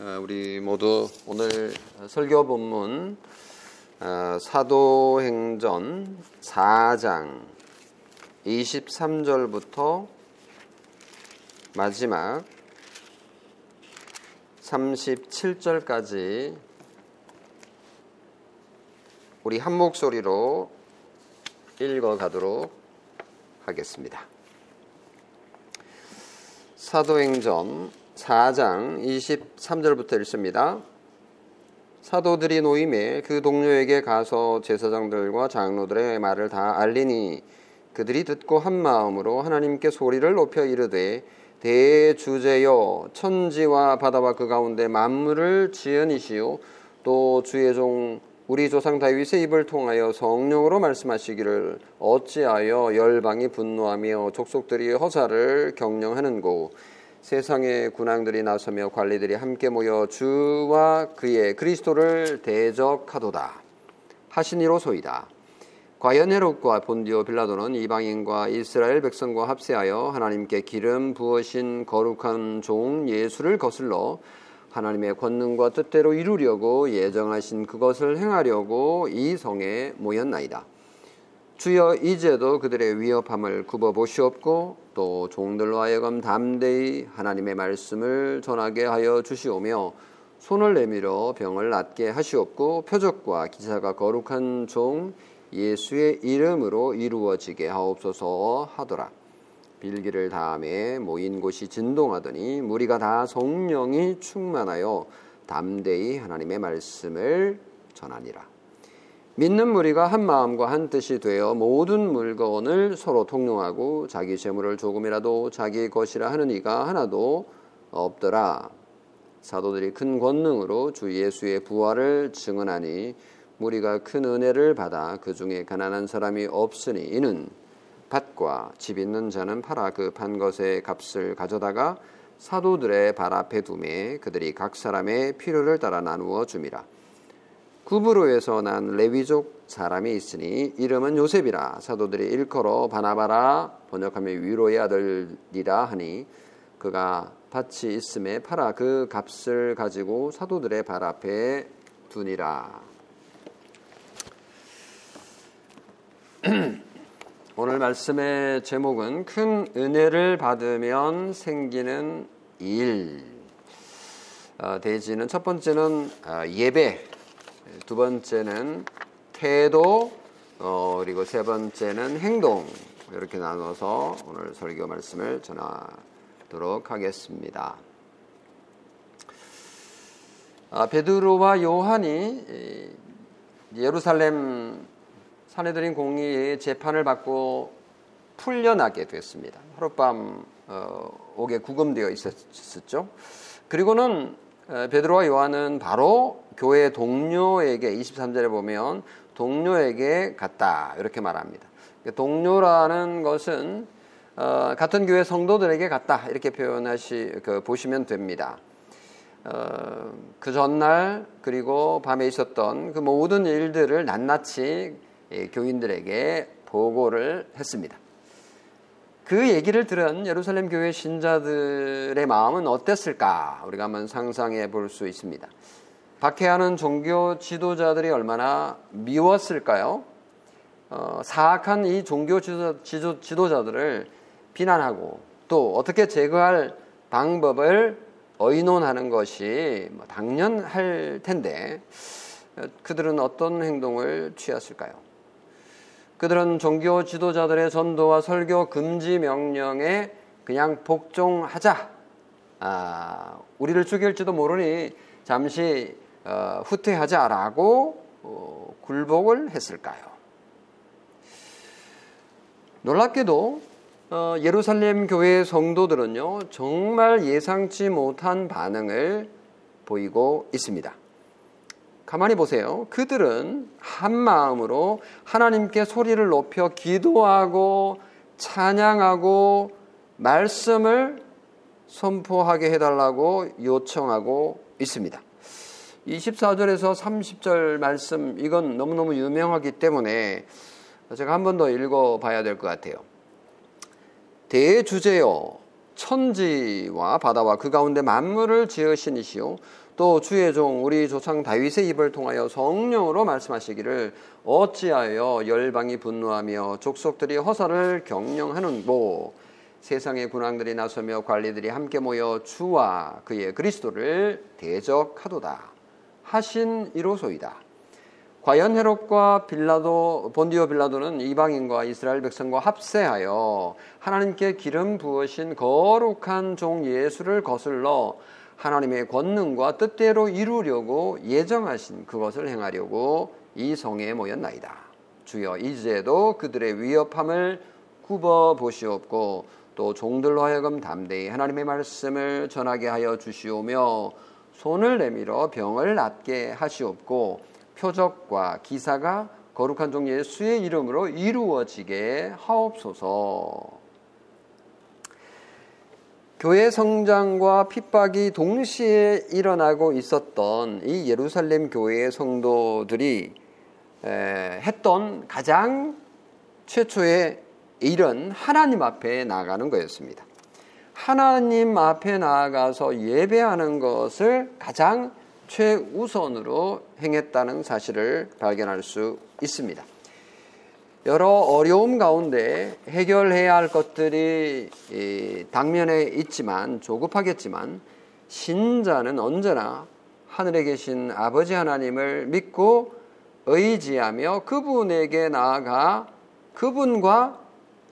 어, 우리 모두 오늘 설교 본문 어, 사도행전 4장 23절부터 마지막 37절까지 우리 한 목소리로 읽어 가도록 하겠습니다. 사도행전 4장 23절부터 읽습니다. 사도들이 노임에 그 동료에게 가서 제사장들과 장로들의 말을 다 알리니 그들이 듣고 한 마음으로 하나님께 소리를 높여 이르되 대주제여 천지와 바다와 그 가운데 만물을 지은이시요 또 주의 종 우리 조상 다윗의 입을 통하여 성령으로 말씀하시기를 어찌하여 열방이 분노하며 족속들이 허사를 경영하는고 세상의 군왕들이 나서며 관리들이 함께 모여 주와 그의 그리스도를 대적하도다 하시니로소이다. 과연 헤롯과 본디오 빌라도는 이방인과 이스라엘 백성과 합세하여 하나님께 기름 부으신 거룩한 종 예수를 거슬러 하나님의 권능과 뜻대로 이루려고 예정하신 그것을 행하려고 이 성에 모였나이다. 주여 이제도 그들의 위협함을 굽어 보시옵고 또 종들로 하여금 담대히 하나님의 말씀을 전하게 하여 주시오며 손을 내밀어 병을 낫게 하시옵고 표적과 기사가 거룩한 종 예수의 이름으로 이루어지게 하옵소서 하더라. 빌기를 다음에 모인 곳이 진동하더니 무리가 다 성령이 충만하여 담대히 하나님의 말씀을 전하니라. 믿는 무리가 한 마음과 한 뜻이 되어 모든 물건을 서로 통용하고 자기 재물을 조금이라도 자기 것이라 하는 이가 하나도 없더라. 사도들이 큰 권능으로 주 예수의 부활을 증언하니 무리가 큰 은혜를 받아 그 중에 가난한 사람이 없으니 이는 밭과 집 있는 자는 팔아 그 판 것의 값을 가져다가 사도들의 발 앞에 두매 그들이 각 사람의 필요를 따라 나누어 줌이라. 구브로에서 난 레위족 사람이 있으니 이름은 요셉이라 사도들이 일컬어 바나바라 번역하며 위로의 아들이라 하니 그가 밭이 있음에 팔아 그 값을 가지고 사도들의 발 앞에 두니라. 오늘 말씀의 제목은 큰 은혜를 받으면 생기는 일. 어, 대지는 첫 번째는 어, 예배, 두 번째는 태도, 어, 그리고 세 번째는 행동 이렇게 나눠서 오늘 설교 말씀을 전하도록 하겠습니다. 아, 베드로와 요한이 예루살렘 사내들인 공의의 재판을 받고 풀려나게 됐습니다. 하룻밤 어, 옥에 구금되어 있었죠. 그리고는 베드로와 요한은 바로 교회 동료에게 23절에 보면 동료에게 갔다 이렇게 말합니다. 동료라는 것은 어, 같은 교회 성도들에게 갔다 이렇게 표현하시 그, 보시면 됩니다. 어, 그 전날 그리고 밤에 있었던 그 모든 일들을 낱낱이 예, 교인들에게 보고를 했습니다. 그 얘기를 들은 예루살렘 교회 신자들의 마음은 어땠을까? 우리가 한번 상상해 볼 수 있습니다. 박해하는 종교 지도자들이 얼마나 미웠을까요? 어, 사악한 이 종교 지도, 지도, 지도자들을 비난하고 또 어떻게 제거할 방법을 의논하는 것이 뭐 당연할 텐데 그들은 어떤 행동을 취했을까요? 그들은 종교 지도자들의 전도와 설교 금지 명령에 그냥 복종하자. 아, 우리를 죽일지도 모르니 잠시 어, 후퇴하자라고 어, 굴복을 했을까요? 놀랍게도 어, 예루살렘 교회 성도들은요 정말 예상치 못한 반응을 보이고 있습니다. 가만히 보세요. 그들은 한 마음으로 하나님께 소리를 높여 기도하고 찬양하고 말씀을 선포하게 해달라고 요청하고 있습니다. 24절에서 30절 말씀, 이건 너무너무 유명하기 때문에 제가 한 번 더 읽어 봐야 될 것 같아요. 대주제여, 천지와 바다와 그 가운데 만물을 지으신 이시오. 또 주의 종 우리 조상 다윗의 입을 통하여 성령으로 말씀하시기를 어찌하여 열방이 분노하며 족속들이 허사를 경영하는고 세상의 군왕들이 나서며 관리들이 함께 모여 주와 그의 그리스도를 대적하도다 하신 이로소이다. 과연 헤롯과 빌라도 본디오 빌라도는 이방인과 이스라엘 백성과 합세하여 하나님께 기름 부으신 거룩한 종 예수를 거슬러 하나님의 권능과 뜻대로 이루려고 예정하신 그것을 행하려고 이 성에 모였나이다. 주여 이제도 그들의 위협함을 굽어 보시옵고 또 종들로 하여금 담대히 하나님의 말씀을 전하게 하여 주시오며 손을 내밀어 병을 낫게 하시옵고 표적과 기사가 거룩한 종 예수의 이름으로 이루어지게 하옵소서. 교회 성장과 핍박이 동시에 일어나고 있었던 이 예루살렘 교회의 성도들이 했던 가장 최초의 일은 하나님 앞에 나가는 거였습니다. 하나님 앞에 나아가서 예배하는 것을 가장 최우선으로 행했다는 사실을 발견할 수 있습니다. 여러 어려움 가운데 해결해야 할 것들이 당면에 있지만 조급하겠지만 신자는 언제나 하늘에 계신 아버지 하나님을 믿고 의지하며 그분에게 나아가 그분과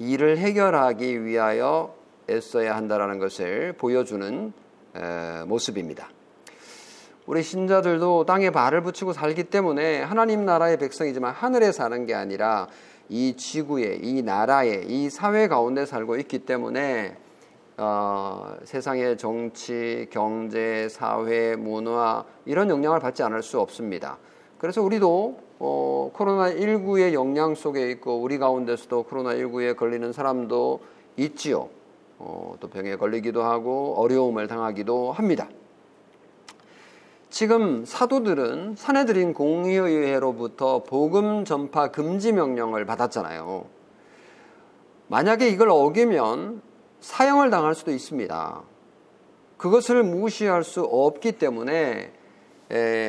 일을 해결하기 위하여 애써야 한다는 것을 보여주는 모습입니다. 우리 신자들도 땅에 발을 붙이고 살기 때문에 하나님 나라의 백성이지만 하늘에 사는 게 아니라 이 지구에, 이 나라에, 이 사회 가운데 살고 있기 때문에 어, 세상의 정치, 경제, 사회, 문화 이런 영향을 받지 않을 수 없습니다. 그래서 우리도 어, 코로나19의 영향 속에 있고 우리 가운데서도 코로나19에 걸리는 사람도 있지요. 어, 또 병에 걸리기도 하고 어려움을 당하기도 합니다. 지금 사도들은 사내들인 공의회로부터 복음 전파 금지 명령을 받았잖아요. 만약에 이걸 어기면 사형을 당할 수도 있습니다. 그것을 무시할 수 없기 때문에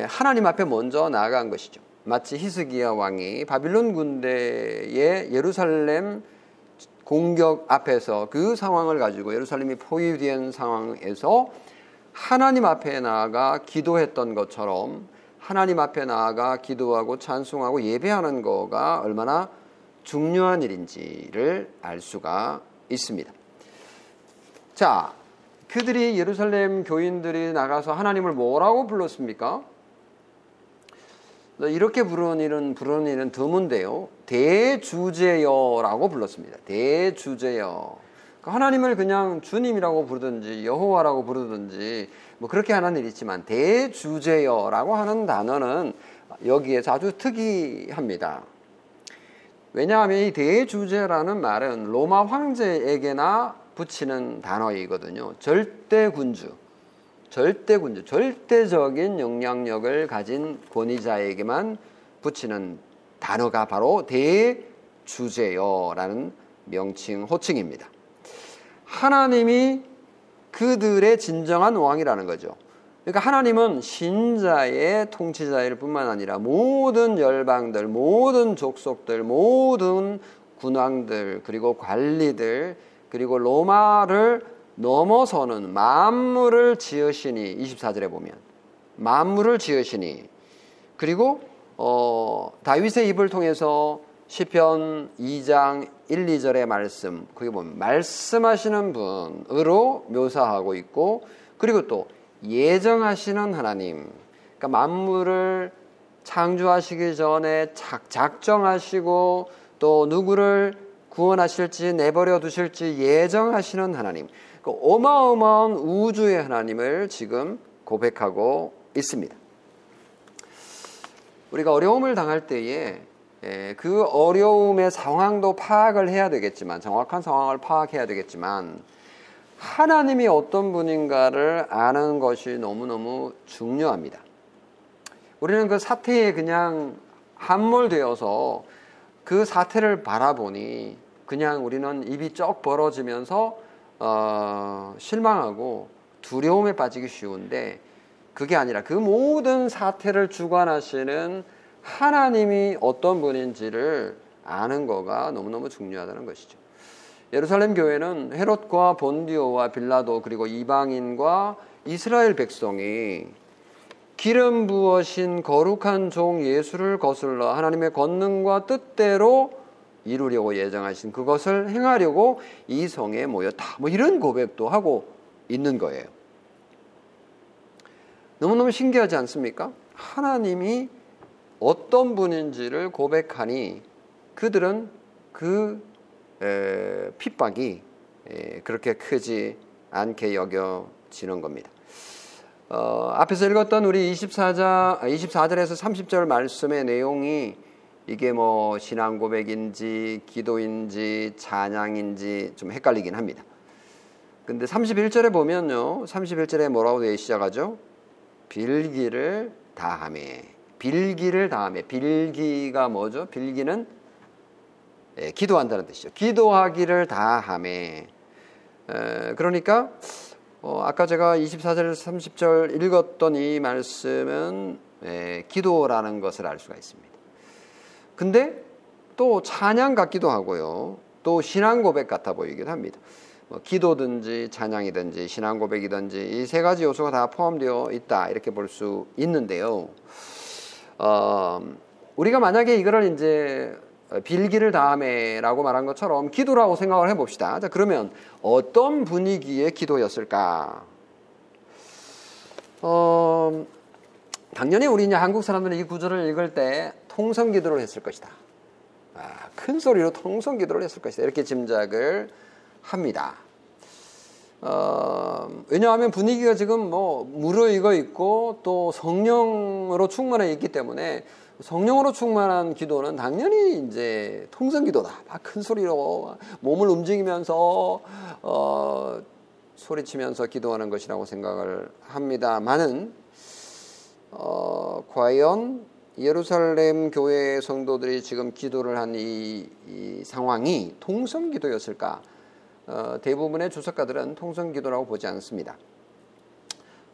하나님 앞에 먼저 나아간 것이죠. 마치 히스기야 왕이 바빌론 군대의 예루살렘 공격 앞에서 그 상황을 가지고 예루살렘이 포위된 상황에서 하나님 앞에 나아가 기도했던 것처럼 하나님 앞에 나아가 기도하고 찬송하고 예배하는 거가 얼마나 중요한 일인지를 알 수가 있습니다. 자, 그들이 예루살렘 교인들이 나가서 하나님을 뭐라고 불렀습니까? 이렇게 부르는 일은 부르는 일은 드문데요. 대주제여라고 불렀습니다. 대주제여. 그러니까 하나님을 그냥 주님이라고 부르든지 여호와라고 부르든지 뭐 그렇게 하는 일이 있지만 대주제여라고 하는 단어는 여기에서 아주 특이합니다. 왜냐하면 이 대주제라는 말은 로마 황제에게나 붙이는 단어이거든요. 절대 군주, 절대군주, 절대적인 영향력을 가진 권위자에게만 붙이는 단어가 바로 대주제여라는 명칭, 호칭입니다. 하나님이 그들의 진정한 왕이라는 거죠. 그러니까 하나님은 신자의 통치자일 뿐만 아니라 모든 열방들, 모든 족속들, 모든 군왕들, 그리고 관리들, 그리고 로마를 넘어서는 만물을 지으시니 24절에 보면. 만물을 지으시니. 그리고 어, 다윗의 입을 통해서 시편 2장 1, 2절의 말씀, 그게 보면 말씀하시는 분으로 묘사하고 있고, 그리고 또 예정하시는 하나님, 그러니까 만물을 창조하시기 전에 작정하시고 또 누구를 구원하실지 내버려 두실지 예정하시는 하나님, 그 어마어마한 우주의 하나님을 지금 고백하고 있습니다. 우리가 어려움을 당할 때에 예, 그 어려움의 상황도 파악을 해야 되겠지만 정확한 상황을 파악해야 되겠지만 하나님이 어떤 분인가를 아는 것이 너무너무 중요합니다. 우리는 그 사태에 그냥 함몰되어서 그 사태를 바라보니 그냥 우리는 입이 쩍 벌어지면서 어, 실망하고 두려움에 빠지기 쉬운데 그게 아니라 그 모든 사태를 주관하시는 하나님이 어떤 분인지를 아는 거가 너무너무 중요하다는 것이죠. 예루살렘 교회는 헤롯과 본디오와 빌라도 그리고 이방인과 이스라엘 백성이 기름 부어신 거룩한 종 예수를 거슬러 하나님의 권능과 뜻대로 이루려고 예정하신 그것을 행하려고 이 성에 모였다. 뭐 이런 고백도 하고 있는 거예요. 너무너무 신기하지 않습니까? 하나님이 어떤 분인지를 고백하니 그들은 그 에, 핍박이 에, 그렇게 크지 않게 여겨지는 겁니다. 어, 앞에서 읽었던 우리 24자, 24절에서 30절 말씀의 내용이 이게 뭐 신앙 고백인지 기도인지 찬양인지 좀 헷갈리긴 합니다. 근데 31절에 보면요. 31절에 뭐라고 되어 시작하죠? 빌기를 다함에. 빌기를 다함에. 빌기가 뭐죠? 빌기는 예, 기도한다는 뜻이죠. 기도하기를 다함에. 에, 그러니까 어, 아까 제가 24절에서 30절 읽었던 이 말씀은 에, 기도라는 것을 알 수가 있습니다. 근데 또 찬양 같기도 하고요. 또 신앙 고백 같아 보이기도 합니다. 뭐 기도든지 찬양이든지 신앙 고백이든지 이 세 가지 요소가 다 포함되어 있다 이렇게 볼 수 있는데요. 어, 우리가 만약에 이거를 이제 빌기를 다음에라고 말한 것처럼 기도라고 생각을 해봅시다. 자, 그러면 어떤 분위기의 기도였을까? 어, 당연히 우리 이제 한국 사람들은 이 구절을 읽을 때 통성 기도를 했을 것이다. 아, 큰 소리로 통성 기도를 했을 것이다. 이렇게 짐작을 합니다. 어, 왜냐하면 분위기가 지금 뭐 무르익어 있고 또 성령으로 충만해 있기 때문에 성령으로 충만한 기도는 당연히 이제 통성 기도다. 막 큰 소리로 몸을 움직이면서 어, 소리치면서 기도하는 것이라고 생각을 합니다만은 어, 과연 예루살렘 교회 성도들이 지금 기도를 한이 이 상황이 통성 기도였을까? 어, 대부분의 주석가들은 통성 기도라고 보지 않습니다.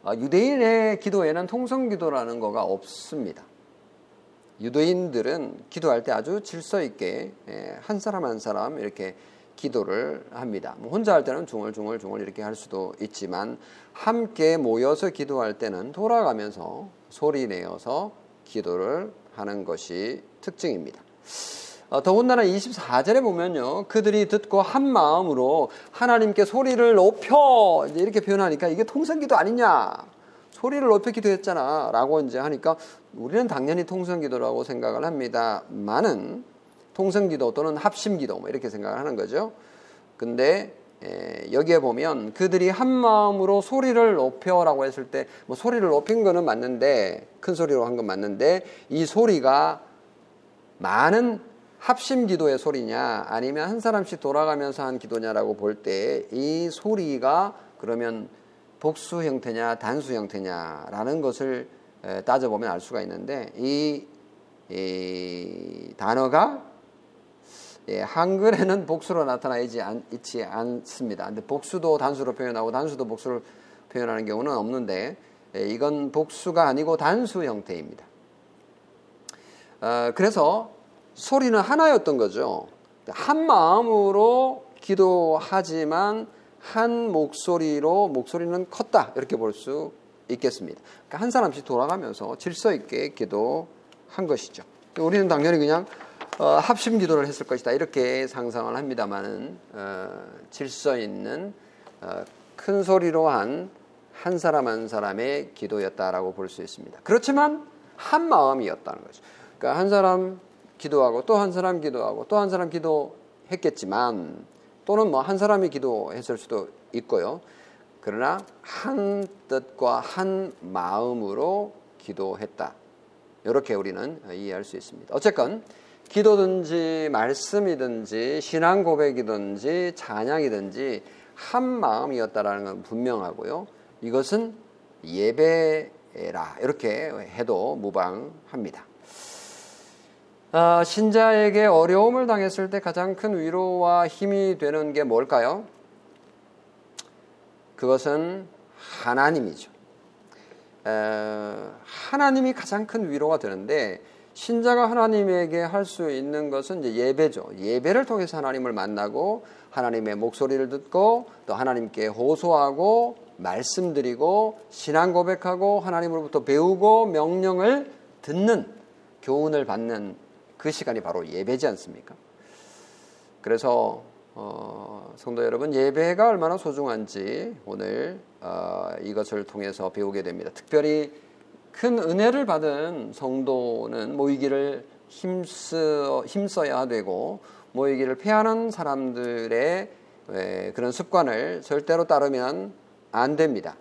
어, 유대인의 기도에는 통성 기도라는 거가 없습니다. 유대인들은 기도할 때 아주 질서 있게 예, 한 사람 한 사람 이렇게 기도를 합니다. 뭐 혼자 할 때는 중얼중얼중얼 이렇게 할 수도 있지만 함께 모여서 기도할 때는 돌아가면서 소리 내어서 기도를 하는 것이 특징입니다. 어, 더군다나 24절에 보면요. 그들이 듣고 한 마음으로 하나님께 소리를 높여 이렇게 표현하니까 이게 통성 기도 아니냐. 소리를 높여 기도했잖아. 라고 이제 하니까 우리는 당연히 통성 기도라고 생각을 합니다. 많은 통성 기도 또는 합심 기도 뭐 이렇게 생각을 하는 거죠. 근데 에, 여기에 보면 그들이 한 마음으로 소리를 높여라고 했을 때 뭐 소리를 높인 거는 맞는데 큰 소리로 한 건 맞는데 이 소리가 많은 합심 기도의 소리냐 아니면 한 사람씩 돌아가면서 한 기도냐라고 볼 때 이 소리가 그러면 복수 형태냐 단수 형태냐라는 것을 따져보면 알 수가 있는데 이, 이 단어가 예, 한글에는 복수로 나타나 있지, 않습니다. 근데 복수도 단수로 표현하고 단수도 복수를 표현하는 경우는 없는데 예, 이건 복수가 아니고 단수 형태입니다. 어, 그래서 소리는 하나였던 거죠. 한 마음으로 기도하지만 한 목소리로 목소리는 컸다 이렇게 볼 수 있겠습니다. 그러니까 한 사람씩 돌아가면서 질서 있게 기도한 것이죠. 우리는 당연히 그냥 어, 합심 기도를 했을 것이다 이렇게 상상을 합니다만은 어, 질서 있는 어, 큰 소리로 한 한 사람 한 사람의 기도였다라고 볼 수 있습니다. 그렇지만 한 마음이었다는 거죠. 그러니까 한 사람 기도하고 또 한 사람 기도하고 또 한 사람 기도했겠지만 또는 뭐 한 사람이 기도했을 수도 있고요. 그러나 한 뜻과 한 마음으로 기도했다. 이렇게 우리는 이해할 수 있습니다. 어쨌건 기도든지 말씀이든지 신앙 고백이든지 찬양이든지 한 마음이었다라는 건 분명하고요. 이것은 예배라 이렇게 해도 무방합니다. 아, 신자에게 어려움을 당했을 때 가장 큰 위로와 힘이 되는 게 뭘까요? 그것은 하나님이죠. 하나님이 가장 큰 위로가 되는데 신자가 하나님에게 할 수 있는 것은 이제 예배죠. 예배를 통해서 하나님을 만나고 하나님의 목소리를 듣고 또 하나님께 호소하고 말씀드리고 신앙 고백하고 하나님으로부터 배우고 명령을 듣는 교훈을 받는 그 시간이 바로 예배지 않습니까? 그래서 어, 성도 여러분 예배가 얼마나 소중한지 오늘 어, 이것을 통해서 배우게 됩니다. 특별히 큰 은혜를 받은 성도는 모이기를 힘써, 힘써야 되고 모이기를 패하는 사람들의 에, 그런 습관을 절대로 따르면 안 됩니다.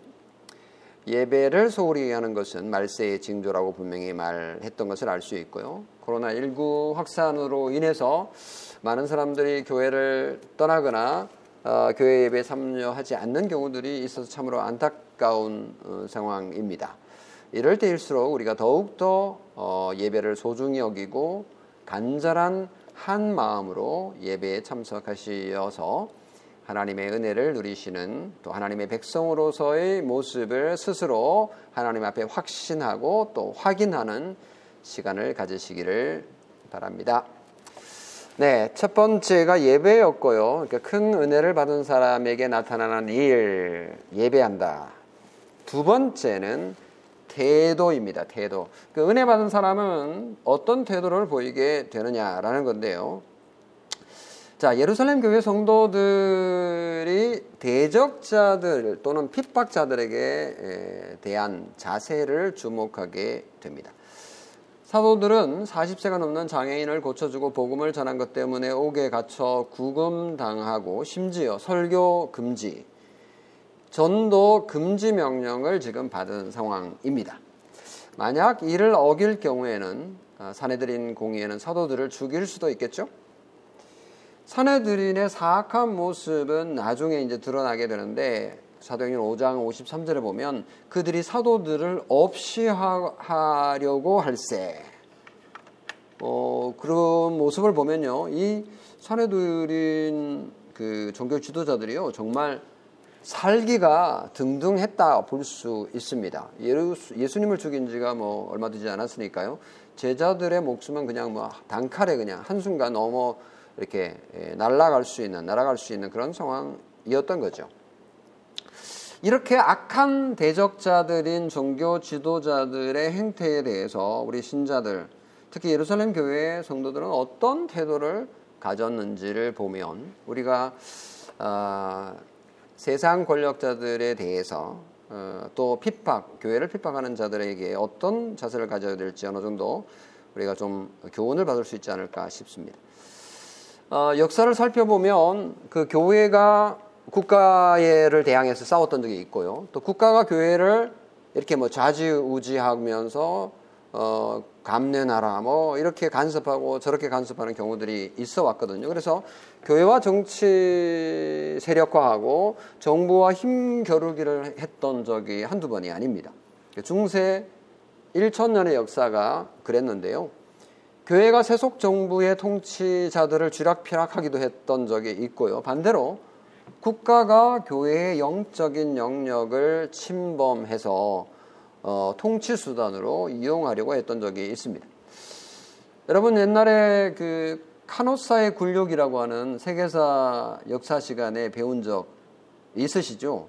예배를 소홀히 하는 것은 말세의 징조라고 분명히 말했던 것을 알 수 있고요. 코로나19 확산으로 인해서 많은 사람들이 교회를 떠나거나 어, 교회 예배에 참여하지 않는 경우들이 있어서 참으로 안타까운 어, 상황입니다. 이럴 때일수록 우리가 더욱더 어, 예배를 소중히 여기고 간절한 한 마음으로 예배에 참석하시어서 하나님의 은혜를 누리시는 또 하나님의 백성으로서의 모습을 스스로 하나님 앞에 확신하고 또 확인하는 시간을 가지시기를 바랍니다. 네, 첫 번째가 예배였고요. 그러니까 큰 은혜를 받은 사람에게 나타나는 일, 예배한다. 두 번째는 태도입니다. 태도. 그 은혜 받은 사람은 어떤 태도를 보이게 되느냐라는 건데요. 자, 예루살렘 교회 성도들이 대적자들 또는 핍박자들에게 대한 자세를 주목하게 됩니다. 사도들은 40세가 넘는 장애인을 고쳐주고 복음을 전한 것 때문에 옥에 갇혀 구금당하고 심지어 설교 금지, 전도 금지 명령을 지금 받은 상황입니다. 만약 이를 어길 경우에는 아, 사내들인 공의에는 사도들을 죽일 수도 있겠죠. 사내들인의 사악한 모습은 나중에 이제 드러나게 되는데 사도행전 5장 53절에 보면 그들이 사도들을 없이 하 려고 할세. 어, 그런 모습을 보면요. 이 사내들인 그 종교 지도자들이요. 정말 살기가 등등했다 볼 수 있습니다. 예수님을 죽인 지가 뭐 얼마 되지 않았으니까요. 제자들의 목숨은 그냥 뭐 단칼에 그냥 한순간 넘어 이렇게 예, 날아갈 수 있는, 날아갈 수 있는 그런 상황이었던 거죠. 이렇게 악한 대적자들인 종교 지도자들의 행태에 대해서 우리 신자들, 특히 예루살렘 교회 성도들은 어떤 태도를 가졌는지를 보면 우리가 어, 세상 권력자들에 대해서 어, 또 핍박, 교회를 핍박하는 자들에게 어떤 자세를 가져야 될지 어느 정도 우리가 좀 교훈을 받을 수 있지 않을까 싶습니다. 어, 역사를 살펴보면 그 교회가 국가를 대항해서 싸웠던 적이 있고요. 또 국가가 교회를 이렇게 뭐 좌지우지하면서 어, 감내나라 뭐 이렇게 간섭하고 저렇게 간섭하는 경우들이 있어 왔거든요. 그래서 교회와 정치 세력화하고 정부와 힘 겨루기를 했던 적이 한두 번이 아닙니다. 중세 1천년의 역사가 그랬는데요. 교회가 세속 정부의 통치자들을 쥐락펴락하기도 했던 적이 있고요. 반대로 국가가 교회의 영적인 영역을 침범해서 어, 통치 수단으로 이용하려고 했던 적이 있습니다. 여러분 옛날에 그 카노사의 굴욕이라고 하는 세계사 역사 시간에 배운 적 있으시죠?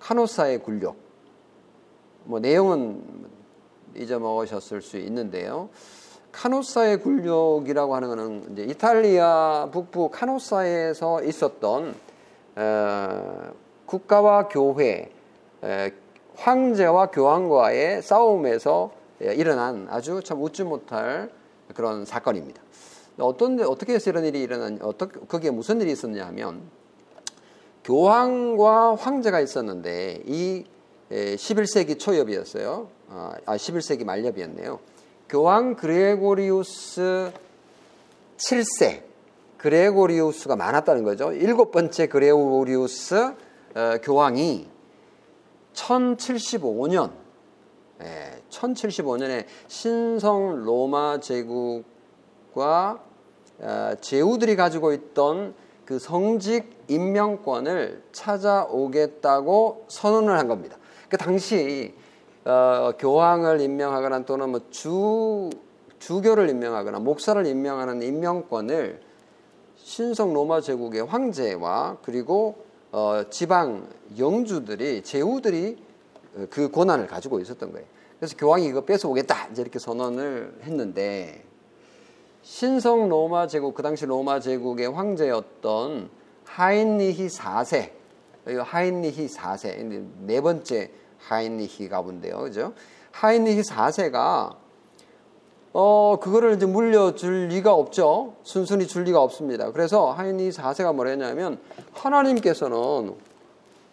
카노사의 굴욕. 뭐 내용은 잊어먹으셨을 수 있는데요. 카노사의 굴욕이라고 하는 것은 이제 이탈리아 북부 카노사에서 있었던 어, 국가와 교회, 에, 황제와 교황과의 싸움에서 예, 일어난 아주 참 웃지 못할 그런 사건입니다. 어떤 어떻게 해서 이런 일이 일어난 어떻게 거기에 무슨 일이 있었냐 하면 교황과 황제가 있었는데 이 11세기 초엽이었어요. 아 11세기 아, 말엽이었네요. 교황 그레고리우스 7세 그레고리우스가 많았다는 거죠. 일곱 번째 그레고리우스 어, 교황이 1075년, 예, 1075년에 신성 로마 제국과 어, 제후들이 가지고 있던 그 성직 임명권을 찾아오겠다고 선언을 한 겁니다. 그 당시 어, 교황을 임명하거나 또는 뭐 주 주교를 임명하거나 목사를 임명하는 임명권을 신성 로마 제국의 황제와 그리고 어, 지방 영주들이 제후들이 어, 그 권한을 가지고 있었던 거예요. 그래서 교황이 이거 뺏어오겠다 이제 이렇게 선언을 했는데 신성 로마 제국 그 당시 로마 제국의 황제였던 하인리히 4세 하인리히 4세 네 번째 하인리히 가본데요, 그죠? 하인리히 4세가 어 그거를 이제 물려줄 리가 없죠. 순순히 줄 리가 없습니다. 그래서 하인리히 4세가 뭐랬냐면 하나님께서는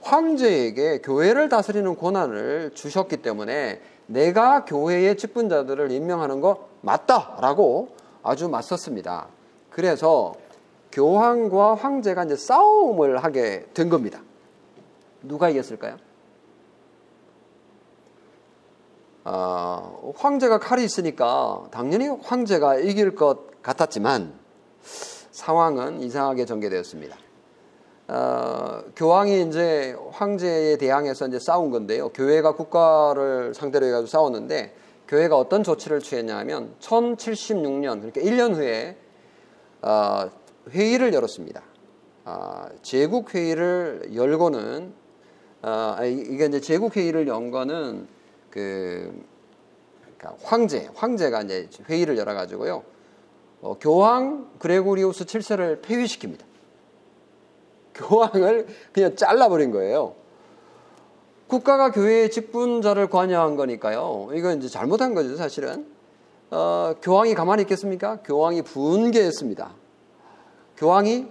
황제에게 교회를 다스리는 권한을 주셨기 때문에 내가 교회의 직분자들을 임명하는 거 맞다라고 아주 맞섰습니다. 그래서 교황과 황제가 이제 싸움을 하게 된 겁니다. 누가 이겼을까요? 어, 황제가 칼이 있으니까 당연히 황제가 이길 것 같았지만 상황은 이상하게 전개되었습니다. 어, 교황이 이제 황제에 대항해서 이제 싸운 건데요. 교회가 국가를 상대로 해가지고 싸웠는데 교회가 어떤 조치를 취했냐면 1076년 그러니까 1년 후에 어, 회의를 열었습니다. 어, 제국 회의를 열고는 어, 이게 이제 제국 회의를 연 거는 그 그러니까 황제 황제가 이제 회의를 열어 가지고요. 어, 교황 그레고리우스 7세를 폐위시킵니다. 교황을 그냥 잘라버린 거예요. 국가가 교회의 직분자를 관여한 거니까요. 이건 이제 잘못한 거죠, 사실은. 어, 교황이 가만히 있겠습니까? 교황이 분개했습니다. 교황이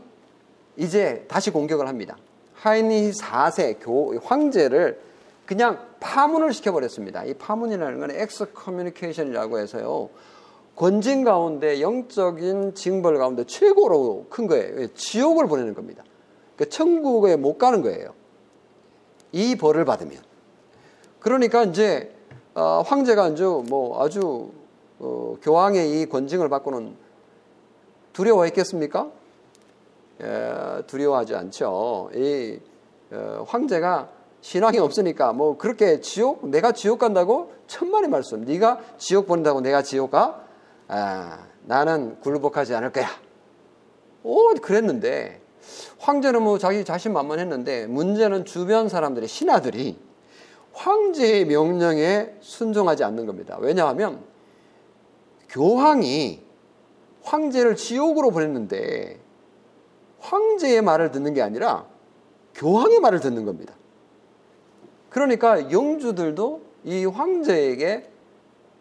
이제 다시 공격을 합니다. 하인리히 4세 교, 황제를 그냥 파문을 시켜버렸습니다. 이 파문이라는 건 excommunication이라고 해서요. 권징 가운데 영적인 징벌 가운데 최고로 큰 거예요. 지옥을 보내는 겁니다. 그 천국에 못 가는 거예요. 이 벌을 받으면. 그러니까 이제 어, 황제가 이제 뭐 아주 어, 교황의 이 권징을 받고는 두려워했겠습니까? 에, 두려워하지 않죠. 이 어, 황제가 신앙이 없으니까 뭐 그렇게 지옥 내가 지옥 간다고 천만의 말씀. 네가 지옥 보낸다고 내가 지옥 가? 아, 나는 굴복하지 않을 거야. 오 그랬는데 황제는 뭐 자기 자신만만했는데 문제는 주변 사람들이 신하들이 황제의 명령에 순종하지 않는 겁니다. 왜냐하면 교황이 황제를 지옥으로 보냈는데 황제의 말을 듣는 게 아니라 교황의 말을 듣는 겁니다. 그러니까 영주들도 이 황제에게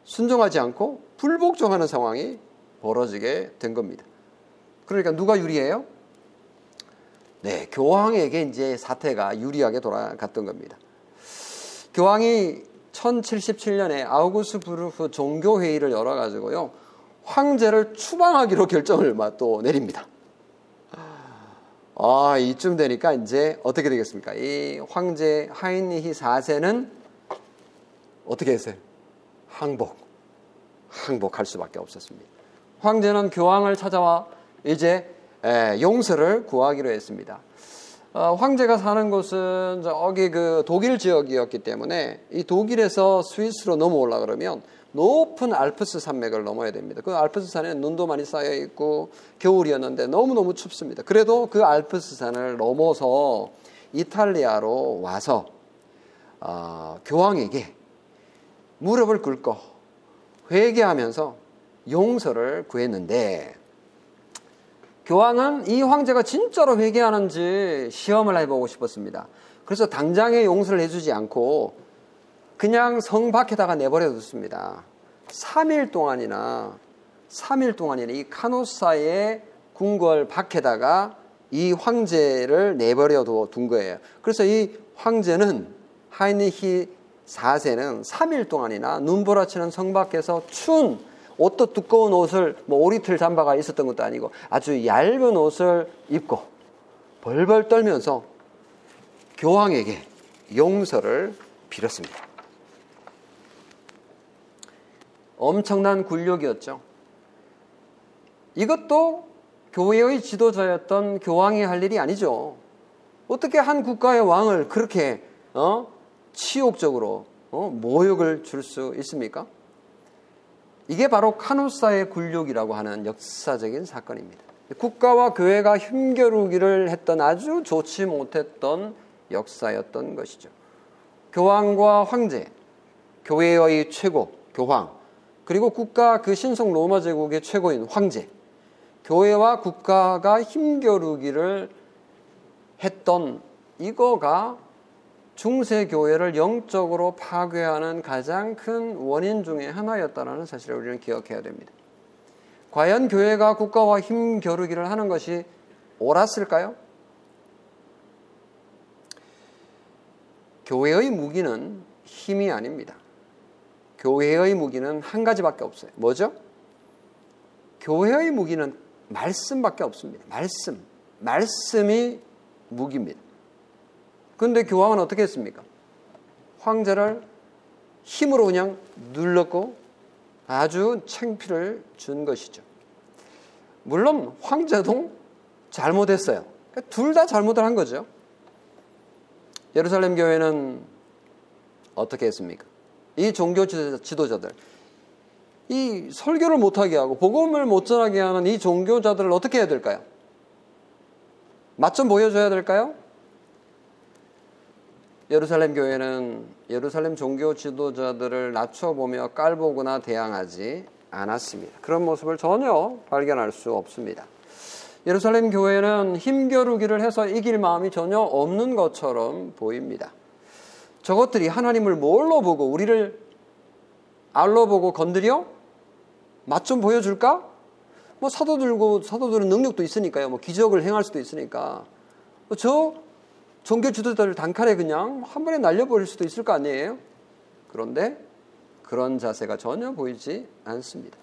순종하지 않고 불복종하는 상황이 벌어지게 된 겁니다. 그러니까 누가 유리해요? 네, 교황에게 이제 사태가 유리하게 돌아갔던 겁니다. 교황이 1077년에 아우구스 부르프 종교회의를 열어가지고요, 황제를 추방하기로 결정을 또 내립니다. 아, 이쯤 되니까 이제 어떻게 되겠습니까? 이 황제 하인리히 4세는 어떻게 했어요? 항복. 항복할 수밖에 없었습니다. 황제는 교황을 찾아와 이제 용서를 구하기로 했습니다. 어, 황제가 사는 곳은 저기 그 독일 지역이었기 때문에 이 독일에서 스위스로 넘어올라 그러면 높은 알프스 산맥을 넘어야 됩니다. 그 알프스 산에 눈도 많이 쌓여 있고 겨울이었는데 너무너무 춥습니다. 그래도 그 알프스 산을 넘어서 이탈리아로 와서 어, 교황에게 무릎을 꿇고 회개하면서 용서를 구했는데 교황은 이 황제가 진짜로 회개하는지 시험을 해보고 싶었습니다. 그래서 당장에 용서를 해주지 않고 그냥 성 밖에다가 내버려 뒀습니다. 3일 동안이나 3일 동안이나 이 카노사의 궁궐 밖에다가 이 황제를 내버려 둔 거예요. 그래서 이 황제는 하이니히 4세는 3일 동안이나 눈보라치는 성 밖에서 추운 옷도 두꺼운 옷을 뭐 오리틀 잠바가 있었던 것도 아니고 아주 얇은 옷을 입고 벌벌 떨면서 교황에게 용서를 빌었습니다. 엄청난 굴욕이었죠. 이것도 교회의 지도자였던 교황이 할 일이 아니죠. 어떻게 한 국가의 왕을 그렇게 어? 치욕적으로 어, 모욕을 줄 수 있습니까? 이게 바로 카누사의 굴욕이라고 하는 역사적인 사건입니다. 국가와 교회가 힘겨루기를 했던 아주 좋지 못했던 역사였던 것이죠. 교황과 황제, 교회의 최고, 교황, 그리고 국가 그 신성 로마 제국의 최고인 황제, 교회와 국가가 힘겨루기를 했던 이거가 중세 교회를 영적으로 파괴하는 가장 큰 원인 중의 하나였다는 사실을 우리는 기억해야 됩니다. 과연 교회가 국가와 힘겨루기를 하는 것이 옳았을까요? 교회의 무기는 힘이 아닙니다. 교회의 무기는 한 가지밖에 없어요. 뭐죠? 교회의 무기는 말씀밖에 없습니다. 말씀. 말씀이 무기입니다. 그런데 교황은 어떻게 했습니까? 황제를 힘으로 그냥 눌렀고 아주 창피를 준 것이죠. 물론 황제도 잘못했어요. 그러니까 둘다 잘못을 한 거죠. 예루살렘 교회는 어떻게 했습니까? 이 종교 지도자들, 이 설교를 못하게 하고 복음을 못 전하게 하는 이 종교자들을 어떻게 해야 될까요? 맛 좀 보여줘야 될까요? 예루살렘 교회는 예루살렘 종교 지도자들을 낮춰보며 깔보거나 대항하지 않았습니다. 그런 모습을 전혀 발견할 수 없습니다. 예루살렘 교회는 힘겨루기를 해서 이길 마음이 전혀 없는 것처럼 보입니다. 저것들이 하나님을 뭘로 보고 우리를 알로 보고 건드려? 맛 좀 보여줄까? 뭐 사도들고 사도들은 능력도 있으니까요. 뭐 기적을 행할 수도 있으니까. 저 종교 지도자를 단칼에 그냥 한 번에 날려버릴 수도 있을 거 아니에요? 그런데 그런 자세가 전혀 보이지 않습니다.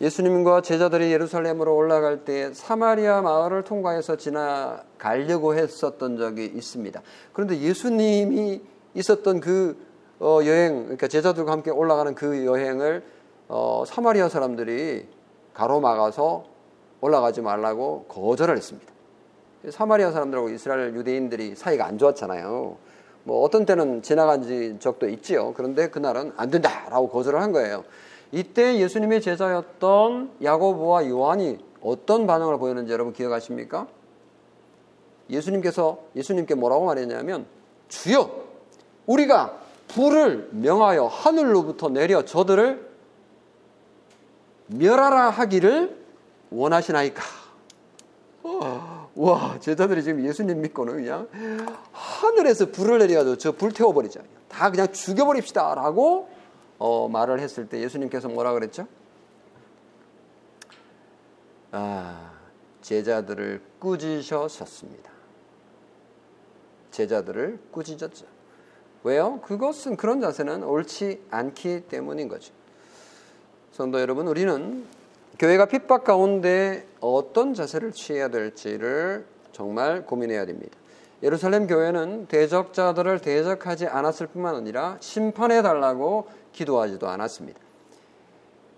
예수님과 제자들이 예루살렘으로 올라갈 때 사마리아 마을을 통과해서 지나가려고 했었던 적이 있습니다. 그런데 예수님이 있었던 그 어, 여행, 그러니까 제자들과 함께 올라가는 그 여행을 어, 사마리아 사람들이 가로막아서 올라가지 말라고 거절을 했습니다. 사마리아 사람들하고 이스라엘 유대인들이 사이가 안 좋았잖아요. 뭐 어떤 때는 지나간 적도 있지요. 그런데 그날은 안 된다라고 거절을 한 거예요. 이때 예수님의 제자였던 야고보와 요한이 어떤 반응을 보였는지 여러분 기억하십니까? 예수님께서 예수님께 뭐라고 말했냐면 주여 우리가 불을 명하여 하늘로부터 내려 저들을 멸하라 하기를 원하시나이까? 와 제자들이 지금 예수님 믿고는 그냥 하늘에서 불을 내려가지고 저 불 태워버리자. 다 그냥 죽여버립시다 라고 어, 말을 했을 때 예수님께서 뭐라 그랬죠? 아 제자들을 꾸짖으셨습니다. 제자들을 꾸짖었죠. 왜요? 그것은 그런 자세는 옳지 않기 때문인 거죠. 성도 여러분, 우리는 교회가 핍박 가운데 어떤 자세를 취해야 될지를 정말 고민해야 됩니다. 예루살렘 교회는 대적자들을 대적하지 않았을 뿐만 아니라 심판해 달라고 기도하지도 않았습니다.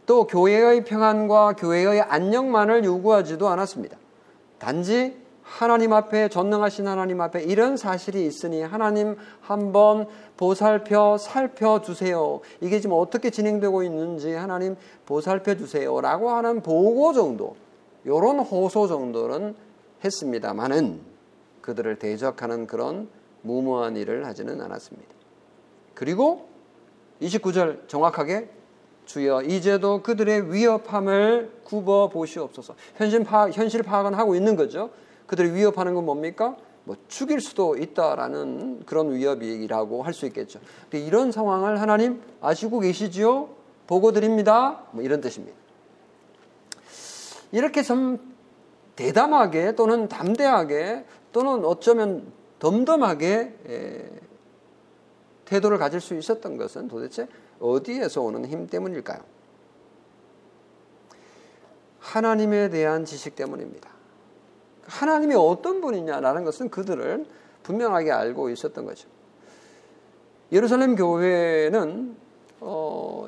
또 교회의 평안과 교회의 안녕만을 요구하지도 않았습니다. 단지 하나님 앞에 전능하신 하나님 앞에 이런 사실이 있으니 하나님 한번 보살펴 살펴 주세요. 이게 지금 어떻게 진행되고 있는지 하나님 보살펴 주세요라고 하는 보고 정도, 요런 호소 정도는 했습니다만은 그들을 대적하는 그런 무모한 일을 하지는 않았습니다. 그리고 29절 정확하게 주여 이제도 그들의 위협함을 굽어 보시옵소서. 현실 파악, 현실 파악은 하고 있는 거죠. 그들을 위협하는 건 뭡니까? 뭐 죽일 수도 있다라는 그런 위협이라고 할 수 있겠죠. 근데 이런 상황을 하나님 아시고 계시지요? 보고 드립니다. 뭐 이런 뜻입니다. 이렇게 좀 대담하게 또는 담대하게 또는 어쩌면 덤덤하게 에, 태도를 가질 수 있었던 것은 도대체 어디에서 오는 힘 때문일까요? 하나님에 대한 지식 때문입니다. 하나님이 어떤 분이냐라는 것은 그들은 분명하게 알고 있었던 거죠. 예루살렘 교회는 어,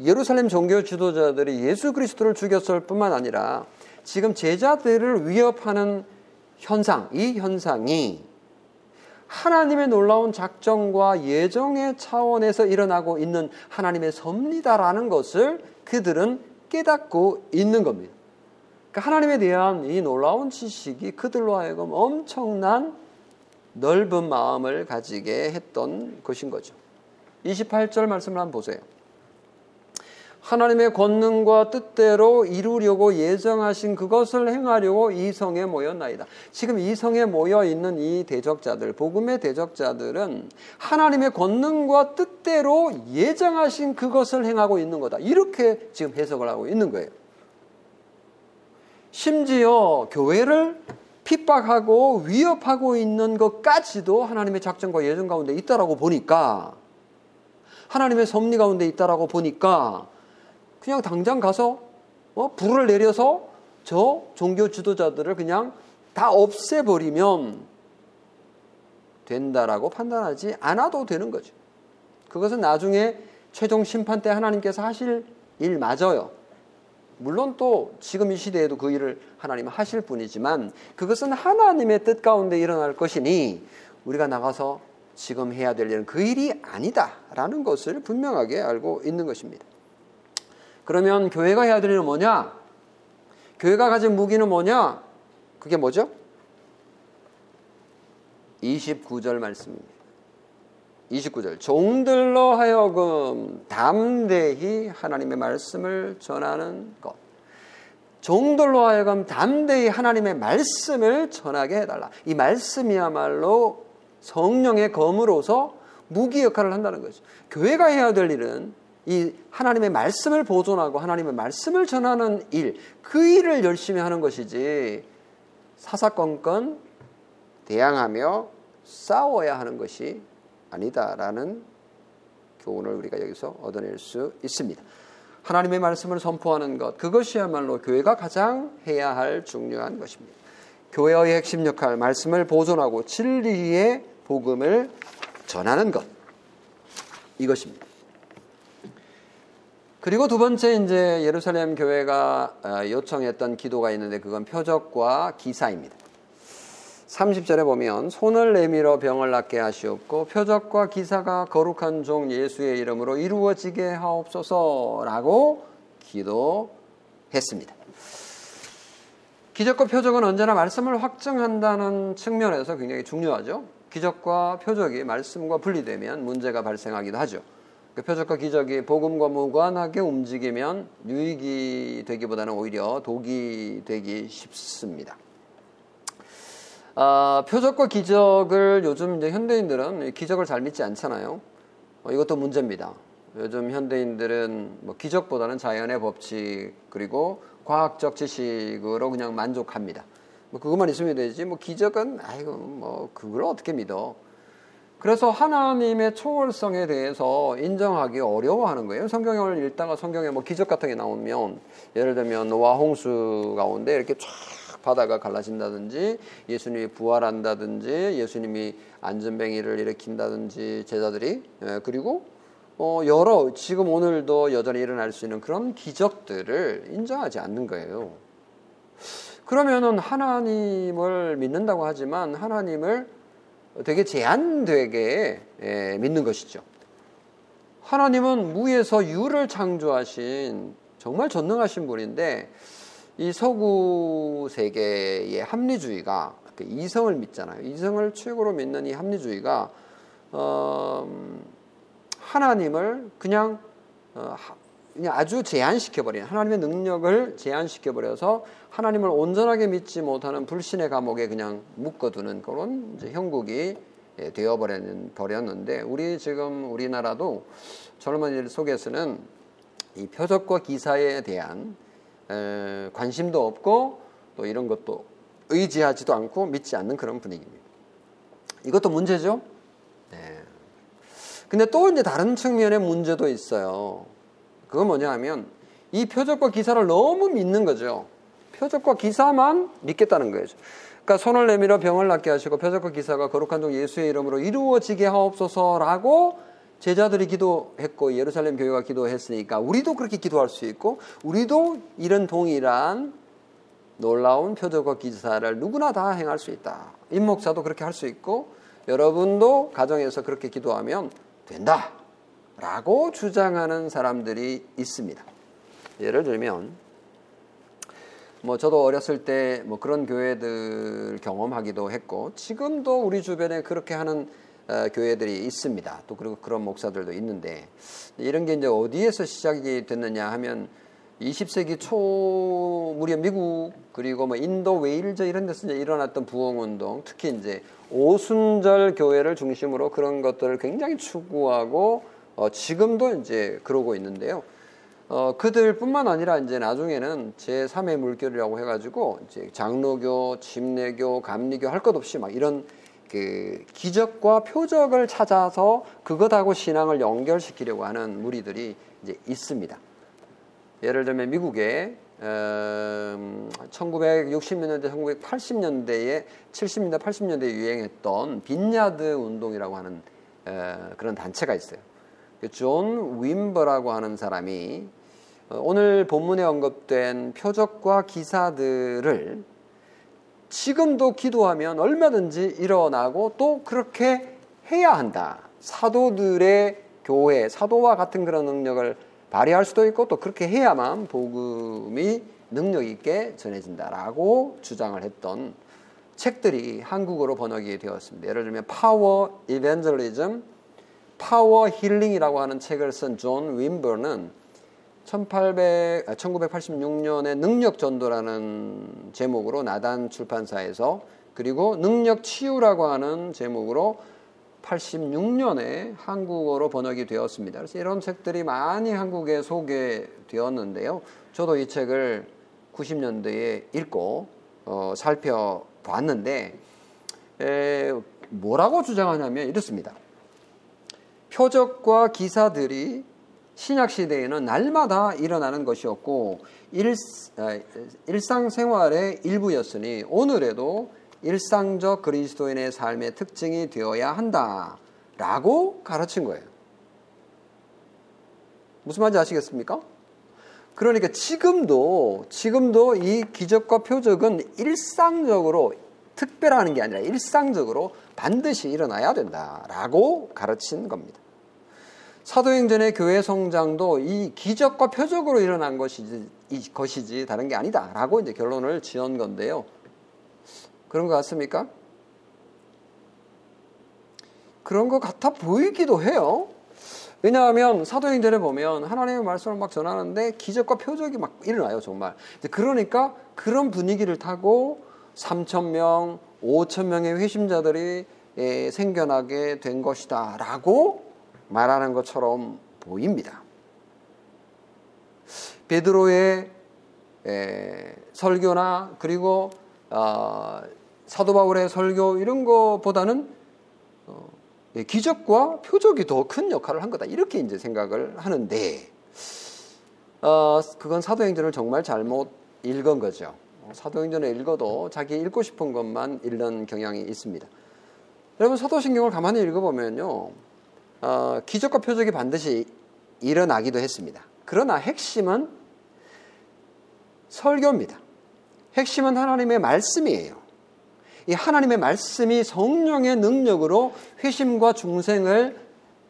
예루살렘 종교 지도자들이 예수 그리스도를 죽였을 뿐만 아니라 지금 제자들을 위협하는 현상, 이 현상이 하나님의 놀라운 작정과 예정의 차원에서 일어나고 있는 하나님의 섭리다라는 것을 그들은 깨닫고 있는 겁니다. 그러니까 하나님에 대한 이 놀라운 지식이 그들로 하여금 엄청난 넓은 마음을 가지게 했던 것인 거죠. 28절 말씀을 한번 보세요. 하나님의 권능과 뜻대로 이루려고 예정하신 그것을 행하려고 이 성에 모였나이다. 지금 이 성에 모여 있는 이 대적자들, 복음의 대적자들은 하나님의 권능과 뜻대로 예정하신 그것을 행하고 있는 거다. 이렇게 지금 해석을 하고 있는 거예요. 심지어 교회를 핍박하고 위협하고 있는 것까지도 하나님의 작전과 예정 가운데 있다라고 보니까 하나님의 섭리 가운데 있다라고 보니까 그냥 당장 가서 어? 불을 내려서 저 종교 지도자들을 그냥 다 없애버리면 된다라고 판단하지 않아도 되는 거죠. 그것은 나중에 최종 심판 때 하나님께서 하실 일 맞아요. 물론 또 지금 이 시대에도 그 일을 하나님은 하실 뿐이지만 그것은 하나님의 뜻 가운데 일어날 것이니 우리가 나가서 지금 해야 될 일은 그 일이 아니다라는 것을 분명하게 알고 있는 것입니다. 그러면 교회가 해야 될 일은 뭐냐? 교회가 가진 무기는 뭐냐? 그게 뭐죠? 29절 말씀입니다. 29절. 종들로 하여금 담대히 하나님의 말씀을 전하는 것. 종들로 하여금 담대히 하나님의 말씀을 전하게 해달라. 이 말씀이야말로 성령의 검으로서 무기 역할을 한다는 거죠. 교회가 해야 될 일은 이 하나님의 말씀을 보존하고 하나님의 말씀을 전하는 일, 그 일을 열심히 하는 것이지 사사건건 대항하며 싸워야 하는 것이 아니다라는 교훈을 우리가 여기서 얻어낼 수 있습니다. 하나님의 말씀을 선포하는 것, 그것이야말로 교회가 가장 해야 할 중요한 것입니다. 교회의 핵심 역할, 말씀을 보존하고 진리의 복음을 전하는 것. 이것입니다. 그리고 두 번째 이제 예루살렘 교회가 어, 요청했던 기도가 있는데 그건 표적과 기사입니다. 30절에 보면 손을 내밀어 병을 낫게 하시옵고 표적과 기사가 거룩한 종 예수의 이름으로 이루어지게 하옵소서라고 기도했습니다. 기적과 표적은 언제나 말씀을 확증한다는 측면에서 굉장히 중요하죠. 기적과 표적이 말씀과 분리되면 문제가 발생하기도 하죠. 그 표적과 기적이 복음과 무관하게 움직이면 유익이 되기보다는 오히려 독이 되기 쉽습니다. 아, 표적과 기적을 요즘 이제 현대인들은 기적을 잘 믿지 않잖아요. 어, 이것도 문제입니다. 요즘 현대인들은 뭐 기적보다는 자연의 법칙 그리고 과학적 지식으로 그냥 만족합니다. 뭐 그것만 있으면 되지. 뭐 기적은 아이고 뭐 그걸 어떻게 믿어? 그래서 하나님의 초월성에 대해서 인정하기 어려워하는 거예요. 성경을 읽다가 성경에 뭐 기적 같은 게 나오면 예를 들면 노아 홍수 가운데 이렇게 쫙 바다가 갈라진다든지 예수님이 부활한다든지 예수님이 안전뱅이를 일으킨다든지 제자들이 예, 그리고 어 여러 지금 오늘도 여전히 일어날 수 있는 그런 기적들을 인정하지 않는 거예요. 그러면은 하나님을 믿는다고 하지만 하나님을 되게 제한되게 예, 믿는 것이죠. 하나님은 무에서 유를 창조하신 정말 전능하신 분인데 이 서구 세계의 합리주의가 그 이성을 믿잖아요. 이성을 최고로 믿는 이 합리주의가 어, 하나님을 그냥 어, 그냥 아주 제한시켜버린 하나님의 능력을 제한시켜버려서 하나님을 온전하게 믿지 못하는 불신의 감옥에 그냥 묶어두는 그런 형국이 예, 되어버렸는데 우리 지금 우리나라도 젊은이들 속에서는 이 표적과 기사에 대한 에, 관심도 없고 또 이런 것도 의지하지도 않고 믿지 않는 그런 분위기입니다. 이것도 문제죠. 네. 근데 또 이제 다른 측면의 문제도 있어요. 그건 뭐냐 하면 이 표적과 기사를 너무 믿는 거죠. 표적과 기사만 믿겠다는 거예요. 그러니까 손을 내밀어 병을 낫게 하시고 표적과 기사가 거룩한 종 예수의 이름으로 이루어지게 하옵소서라고 제자들이 기도했고 예루살렘 교회가 기도했으니까 우리도 그렇게 기도할 수 있고 우리도 이런 동일한 놀라운 표적과 기사를 누구나 다 행할 수 있다. 임목사도 그렇게 할 수 있고 여러분도 가정에서 그렇게 기도하면 된다. 라고 주장하는 사람들이 있습니다. 예를 들면, 뭐 저도 어렸을 때 뭐 그런 교회들 경험하기도 했고, 지금도 우리 주변에 그렇게 하는 어, 교회들이 있습니다. 또 그리고 그런 목사들도 있는데, 이런 게 이제 어디에서 시작이 됐느냐 하면, 20세기 초 무렵 미국 그리고 뭐 인도 웨일즈 이런 데서 이제 일어났던 부흥 운동 특히 이제 오순절 교회를 중심으로 그런 것들을 굉장히 추구하고 어 지금도 이제 그러고 있는데요. 어 그들뿐만 아니라 이제 나중에는 제 3의 물결이라고 해가지고 이제 장로교, 침례교, 감리교 할 것 없이 막 이런 그 기적과 표적을 찾아서 그것하고 신앙을 연결시키려고 하는 무리들이 이제 있습니다. 예를 들면 미국에 음, 1960년대, 1980년대에 70년대, 80년대에 유행했던 빈야드 운동이라고 하는 에, 그런 단체가 있어요. 그존 윈버라고 하는 사람이 어, 오늘 본문에 언급된 표적과 기사들을 지금도 기도하면 얼마든지 일어나고 또 그렇게 해야 한다. 사도들의 교회, 사도와 같은 그런 능력을 발휘할 수도 있고 또 그렇게 해야만 복음이 능력 있게 전해진다라고 주장을 했던 책들이 한국어로 번역이 되었습니다. 예를 들면 Power Evangelism, Power Healing이라고 하는 책을 쓴 존 윔버는 1800, 1986년에 능력 전도라는 제목으로 나단 출판사에서 그리고 능력 치유라고 하는 제목으로 86년에 한국어로 번역이 되었습니다. 그래서 이런 책들이 많이 한국에 소개되었는데요. 저도 이 책을 90년대에 읽고 어, 살펴봤는데 에, 뭐라고 주장하냐면 이렇습니다. 표적과 기사들이 신약 시대에는 날마다 일어나는 것이었고 일, 아, 일상생활의 일부였으니 오늘에도 일상적 그리스도인의 삶의 특징이 되어야 한다라고 가르친 거예요. 무슨 말인지 아시겠습니까? 그러니까 지금도 지금도 이 기적과 표적은 일상적으로 특별한 게 아니라 일상적으로 반드시 일어나야 된다라고 가르친 겁니다. 사도행전의 교회 성장도 이 기적과 표적으로 일어난 것이지, 것이지 다른 게 아니다라고 이제 결론을 지은 건데요. 그런 것 같습니까? 그런 것 같아 보이기도 해요. 왜냐하면 사도행전에 보면 하나님의 말씀을 막 전하는데 기적과 표적이 막 일어나요, 정말. 그러니까 그런 분위기를 타고 3천 명, 5천 명의 회심자들이 예, 생겨나게 된 것이다라고 말하는 것처럼 보입니다. 베드로의 설교나 그리고 어, 사도 바울의 설교 이런 거보다는 어, 예, 기적과 표적이 더 큰 역할을 한 거다 이렇게 이제 생각을 하는데 어, 그건 사도행전을 정말 잘못 읽은 거죠. 어, 사도행전을 읽어도 자기 읽고 싶은 것만 읽는 경향이 있습니다. 여러분 사도신경을 가만히 읽어보면요, 어, 기적과 표적이 반드시 일어나기도 했습니다. 그러나 핵심은 설교입니다. 핵심은 하나님의 말씀이에요. 이 하나님의 말씀이 성령의 능력으로 회심과 중생을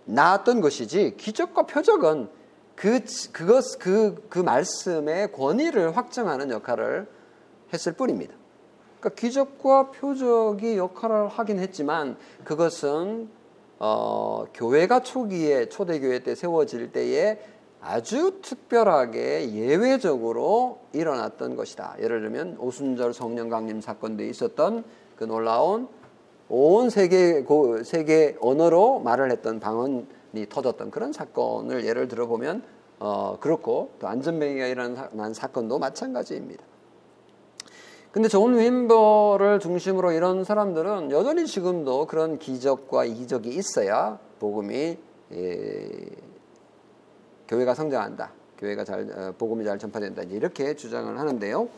낳았던 것이지 기적과 표적은 그 그것 그, 그 말씀의 권위를 확정하는 역할을 했을 뿐입니다. 그러니까 기적과 표적이 역할을 하긴 했지만 그것은 어, 교회가 초기에 초대교회 때 세워질 때에 아주 특별하게 예외적으로 일어났던 것이다. 예를 들면 오순절 성령 강림 사건 때 있었던 그 놀라운 온 세계 세계 언어로 말을 했던 방언이 터졌던 그런 사건을 예를 들어 보면 어, 그렇고 또 앉은뱅이가 일어난 사건도 마찬가지입니다. 근데 존 윔버를 중심으로 이런 사람들은 여전히 지금도 그런 기적과 이적이 있어야 복음이 예, 교회가 성장한다. 교회가 잘 어, 복음이 잘 전파된다. 이렇게 주장을 하는데요.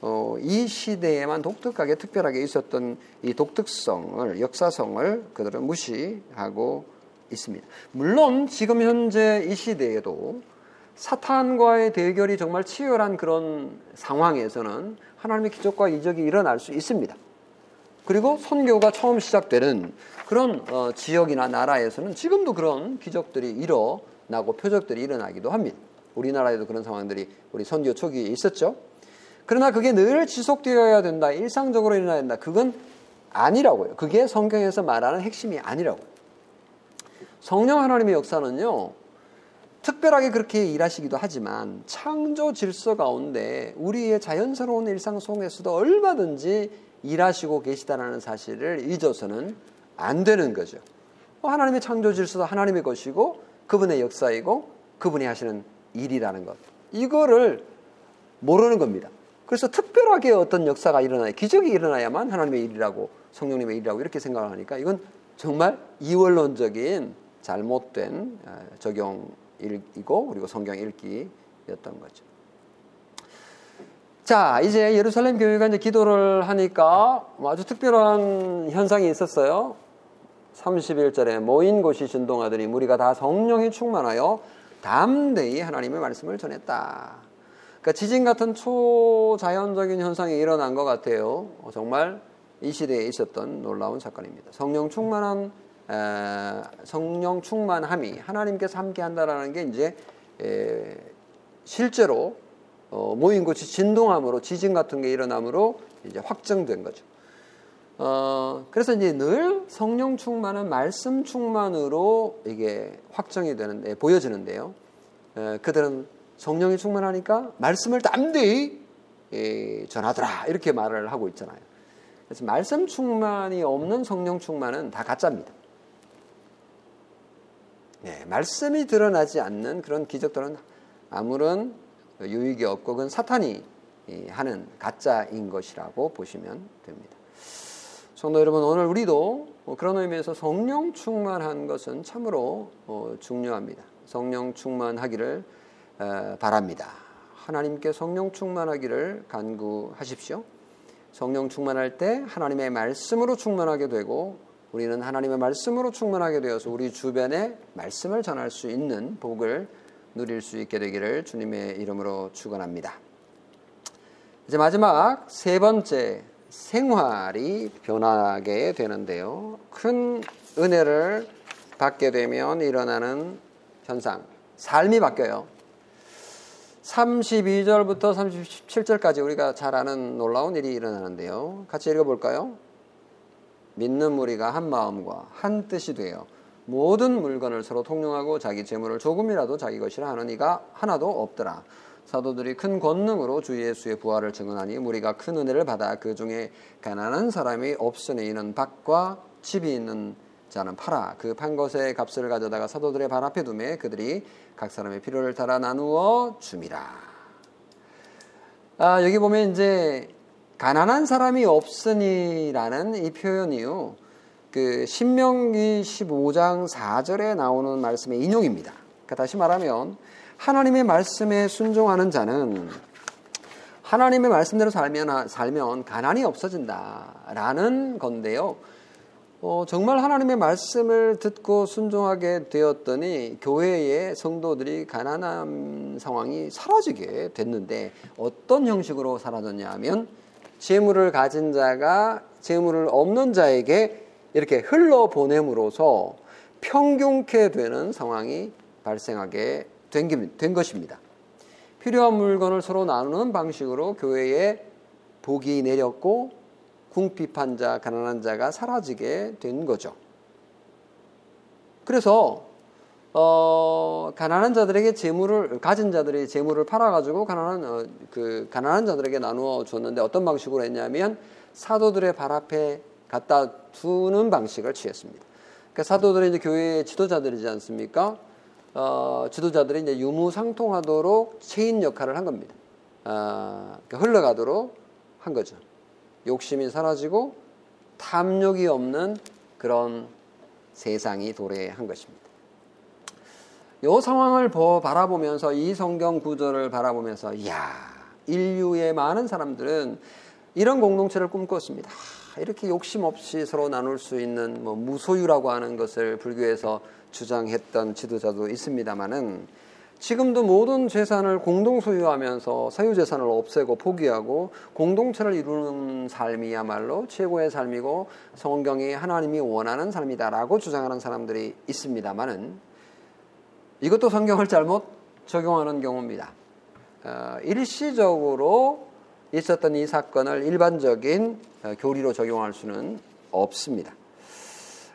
어, 이 시대에만 독특하게 특별하게 있었던 이 독특성을 역사성을 그들은 무시하고 있습니다. 물론 지금 현재 이 시대에도 사탄과의 대결이 정말 치열한 그런 상황에서는 하나님의 기적과 이적이 일어날 수 있습니다. 그리고 선교가 처음 시작되는 그런 어, 지역이나 나라에서는 지금도 그런 기적들이 일어나고 표적들이 일어나기도 합니다. 우리나라에도 그런 상황들이 우리 선교 초기에 있었죠. 그러나 그게 늘 지속되어야 된다. 일상적으로 일어나야 된다. 그건 아니라고요. 그게 성경에서 말하는 핵심이 아니라고요. 성령 하나님의 역사는요. 특별하게 그렇게 일하시기도 하지만 창조 질서 가운데 우리의 자연스러운 일상 속에서도 얼마든지 일하시고 계시다라는 사실을 잊어서는 안 되는 거죠. 뭐 하나님의 창조 질서도 하나님의 것이고 그분의 역사이고 그분이 하시는 일이라는 것. 이거를 모르는 겁니다. 그래서 특별하게 어떤 역사가 일어나야 기적이 일어나야만 하나님의 일이라고 성령님의 일이라고 이렇게 생각을 하니까 이건 정말 이원론적인 잘못된 어, 적용 이고 그리고 성경 읽기였던 거죠. 자, 이제 예루살렘 교회가 이제 기도를 하니까 아주 특별한 현상이 있었어요. 31절에 모인 곳이 진동하더니 무리가 다 성령이 충만하여 담대히 하나님의 말씀을 전했다. 그러니까 지진 같은 초자연적인 현상이 일어난 것 같아요. 정말 이 시대에 있었던 놀라운 사건입니다. 성령 충만한 에, 성령 충만함이 하나님께서 함께한다라는 게 이제 에, 실제로 어, 모인 곳이 진동함으로 지진 같은 게 일어남으로 이제 확정된 거죠. 어, 그래서 이제 늘 성령 충만은 말씀 충만으로 이게 확정이 되는데 보여지는데요. 에, 그들은 성령이 충만하니까 말씀을 담대히 에, 전하더라 이렇게 말을 하고 있잖아요. 그래서 말씀 충만이 없는 성령 충만은 다 가짜입니다. 네, 말씀이 드러나지 않는 그런 기적들은 아무런 유익이 없고 그건 사탄이 하는 가짜인 것이라고 보시면 됩니다. 성도 여러분, 오늘 우리도 그런 의미에서 성령 충만한 것은 참으로 어, 중요합니다. 성령 충만하기를 바랍니다. 하나님께 성령 충만하기를 간구하십시오. 성령 충만할 때 하나님의 말씀으로 충만하게 되고 우리는 하나님의 말씀으로 충만하게 되어서 우리 주변에 말씀을 전할 수 있는 복을 누릴 수 있게 되기를 주님의 이름으로 축원합니다. 이제 마지막 세 번째 생활이 변하게 되는데요. 큰 은혜를 받게 되면 일어나는 현상, 삶이 바뀌어요. 32절부터 37절까지 우리가 잘 아는 놀라운 일이 일어나는데요. 같이 읽어볼까요? 믿는 무리가 한 마음과 한 뜻이 되어 모든 물건을 서로 통용하고 자기 재물을 조금이라도 자기 것이라 하는 이가 하나도 없더라. 사도들이 큰 권능으로 주 예수의 부활을 증언하니 무리가 큰 은혜를 받아 그 중에 가난한 사람이 없으니 이는 밭과 집이 있는 자는 팔아 그 판 것의 값을 가져다가 사도들의 발 앞에 두매 그들이 각 사람의 필요를 따라 나누어 줌이라. 아, 여기 보면 이제 가난한 사람이 없으니라는 이 표현이요. 그 신명기 15장 4절에 나오는 말씀의 인용입니다. 그러니까 다시 말하면 하나님의 말씀에 순종하는 자는 하나님의 말씀대로 살면 살면 가난이 없어진다라는 건데요. 어, 정말 하나님의 말씀을 듣고 순종하게 되었더니 교회의 성도들이 가난한 상황이 사라지게 됐는데 어떤 형식으로 사라졌냐 하면 재물을 가진 자가 재물을 없는 자에게 이렇게 흘러 보냄으로써 평균케 되는 상황이 발생하게 된, 된 것입니다. 필요한 물건을 서로 나누는 방식으로 교회에 복이 내렸고 궁핍한 자, 가난한 자가 사라지게 된 거죠. 그래서 어, 가난한 자들에게 재물을 가진 자들이 재물을 팔아 가지고 가난한 어, 그 가난한 자들에게 나누어 줬는데 어떤 방식으로 했냐면 사도들의 발 앞에 갖다 두는 방식을 취했습니다. 그러니까 사도들이 이제 교회의 지도자들이지 않습니까? 어, 지도자들이 이제 유무상통하도록 체인 역할을 한 겁니다. 어, 흘러가도록 한 거죠. 욕심이 사라지고 탐욕이 없는 그런 세상이 도래한 것입니다. 이 상황을 바라보면서 이 성경 구절을 바라보면서 이야 인류의 많은 사람들은 이런 공동체를 꿈꿨습니다. 이렇게 욕심 없이 서로 나눌 수 있는 뭐 무소유라고 하는 것을 불교에서 주장했던 지도자도 있습니다만은 지금도 모든 재산을 공동 소유하면서 사유 재산을 없애고 포기하고 공동체를 이루는 삶이야말로 최고의 삶이고 성경이 하나님이 원하는 삶이다라고 주장하는 사람들이 있습니다만은 이것도 성경을 잘못 적용하는 경우입니다. 어, 일시적으로 있었던 이 사건을 일반적인 어, 교리로 적용할 수는 없습니다.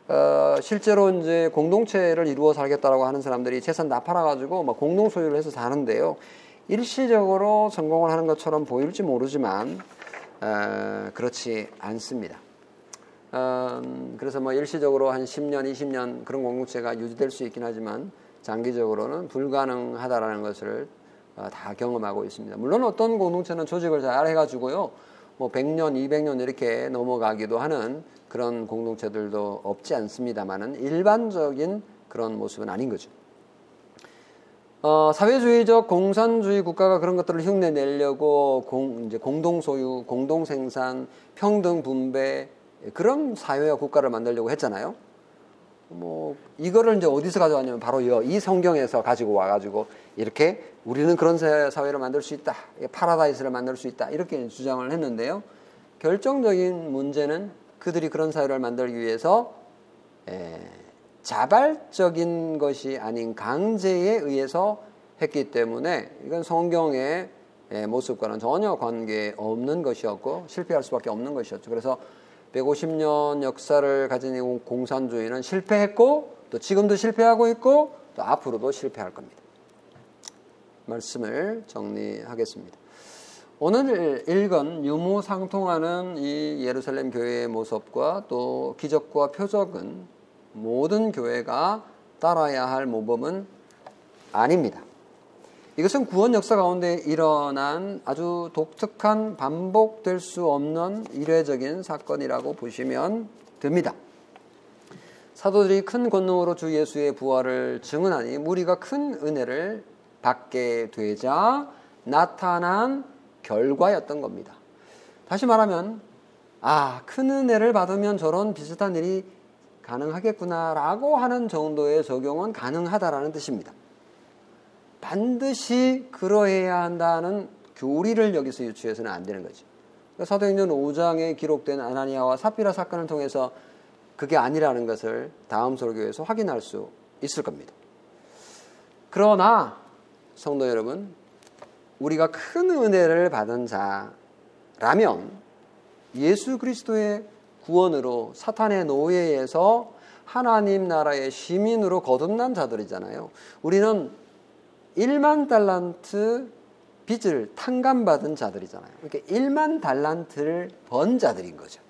어, 실제로 이제 공동체를 이루어 살겠다라고 하는 사람들이 재산 다 팔아가지고 막 공동 소유를 해서 사는데요. 일시적으로 성공을 하는 것처럼 보일지 모르지만 어, 그렇지 않습니다. 어, 그래서 뭐 일시적으로 한 10년, 20년 그런 공동체가 유지될 수 있긴 하지만 장기적으로는 불가능하다라는 것을 어, 다 경험하고 있습니다. 물론 어떤 공동체는 조직을 잘 해가지고요. 뭐 100년, 200년 이렇게 넘어가기도 하는 그런 공동체들도 없지 않습니다만은 일반적인 그런 모습은 아닌 거죠. 어, 사회주의적 공산주의 국가가 그런 것들을 흉내 내려고 공, 이제 공동 소유, 공동 생산, 평등 분배 그런 사회와 국가를 만들려고 했잖아요. 뭐 이거를 이제 어디서 가져왔냐면 바로 이 성경에서 가지고 와가지고 이렇게 우리는 그런 사회를 만들 수 있다, 파라다이스를 만들 수 있다 이렇게 주장을 했는데요. 결정적인 문제는 그들이 그런 사회를 만들기 위해서 에, 자발적인 것이 아닌 강제에 의해서 했기 때문에 이건 성경의 모습과는 전혀 관계 없는 것이었고 실패할 수밖에 없는 것이었죠. 그래서 150년 역사를 가진 공산주의는 실패했고 또 지금도 실패하고 있고 또 앞으로도 실패할 겁니다. 말씀을 정리하겠습니다. 오늘 읽은 유무상통하는 이 예루살렘 교회의 모습과 또 기적과 표적은 모든 교회가 따라야 할 모범은 아닙니다. 이것은 구원 역사 가운데 일어난 아주 독특한 반복될 수 없는 이례적인 사건이라고 보시면 됩니다. 사도들이 큰 권능으로 주 예수의 부활을 증언하니 무리가 큰 은혜를 받게 되자 나타난 결과였던 겁니다. 다시 말하면 아, 큰 은혜를 받으면 저런 비슷한 일이 가능하겠구나라고 하는 정도의 적용은 가능하다라는 뜻입니다. 반드시 그러해야 한다는 교리를 여기서 유추해서는 안 되는 거죠. 그러니까 사도행전 5장에 기록된 아나니아와 사피라 사건을 통해서 그게 아니라는 것을 다음 설교에서 확인할 수 있을 겁니다. 그러나 성도 여러분, 우리가 큰 은혜를 받은 자라면 예수 그리스도의 구원으로 사탄의 노예에서 하나님 나라의 시민으로 거듭난 자들이잖아요. 우리는 1만 달란트 빚을 탕감받은 자들이잖아요. 이렇게 1만 달란트를 번 자들인 거죠.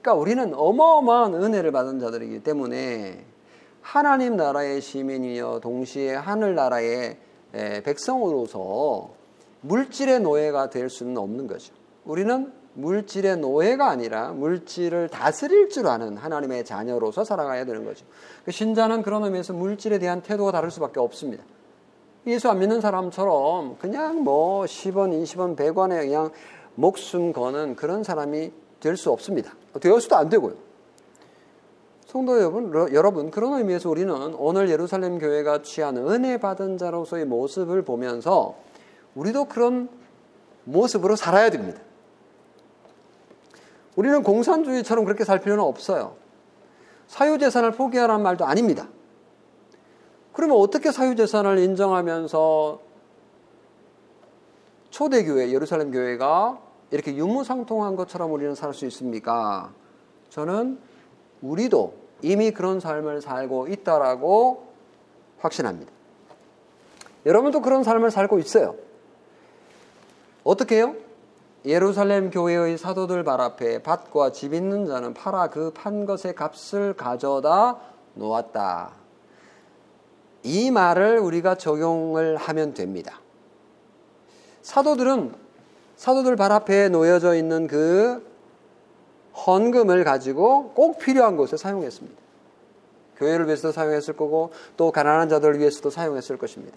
그러니까 우리는 어마어마한 은혜를 받은 자들이기 때문에 하나님 나라의 시민이여 동시에 하늘 나라의 백성으로서 물질의 노예가 될 수는 없는 거죠. 우리는 물질의 노예가 아니라 물질을 다스릴 줄 아는 하나님의 자녀로서 살아가야 되는 거죠. 그 신자는 그런 의미에서 물질에 대한 태도가 다를 수밖에 없습니다. 예수 안 믿는 사람처럼 그냥 뭐 10원, 20원, 100원에 그냥 목숨 거는 그런 사람이 될 수 없습니다. 되어서도 안 되고요. 성도 여러분, 여러분, 그런 의미에서 우리는 오늘 예루살렘 교회가 취한 은혜 받은 자로서의 모습을 보면서 우리도 그런 모습으로 살아야 됩니다. 우리는 공산주의처럼 그렇게 살 필요는 없어요. 사유재산을 포기하라는 말도 아닙니다. 그러면 어떻게 사유재산을 인정하면서 초대교회, 예루살렘 교회가 이렇게 유무상통한 것처럼 우리는 살 수 있습니까? 저는 우리도 이미 그런 삶을 살고 있다라고 확신합니다. 여러분도 그런 삶을 살고 있어요. 어떻게 해요? 예루살렘 교회의 사도들 발 앞에 밭과 집 있는 자는 팔아 그 판 것의 값을 가져다 놓았다. 이 말을 우리가 적용을 하면 됩니다. 사도들은 사도들 발 앞에 놓여져 있는 그 헌금을 가지고 꼭 필요한 곳에 사용했습니다. 교회를 위해서도 사용했을 거고 또 가난한 자들을 위해서도 사용했을 것입니다.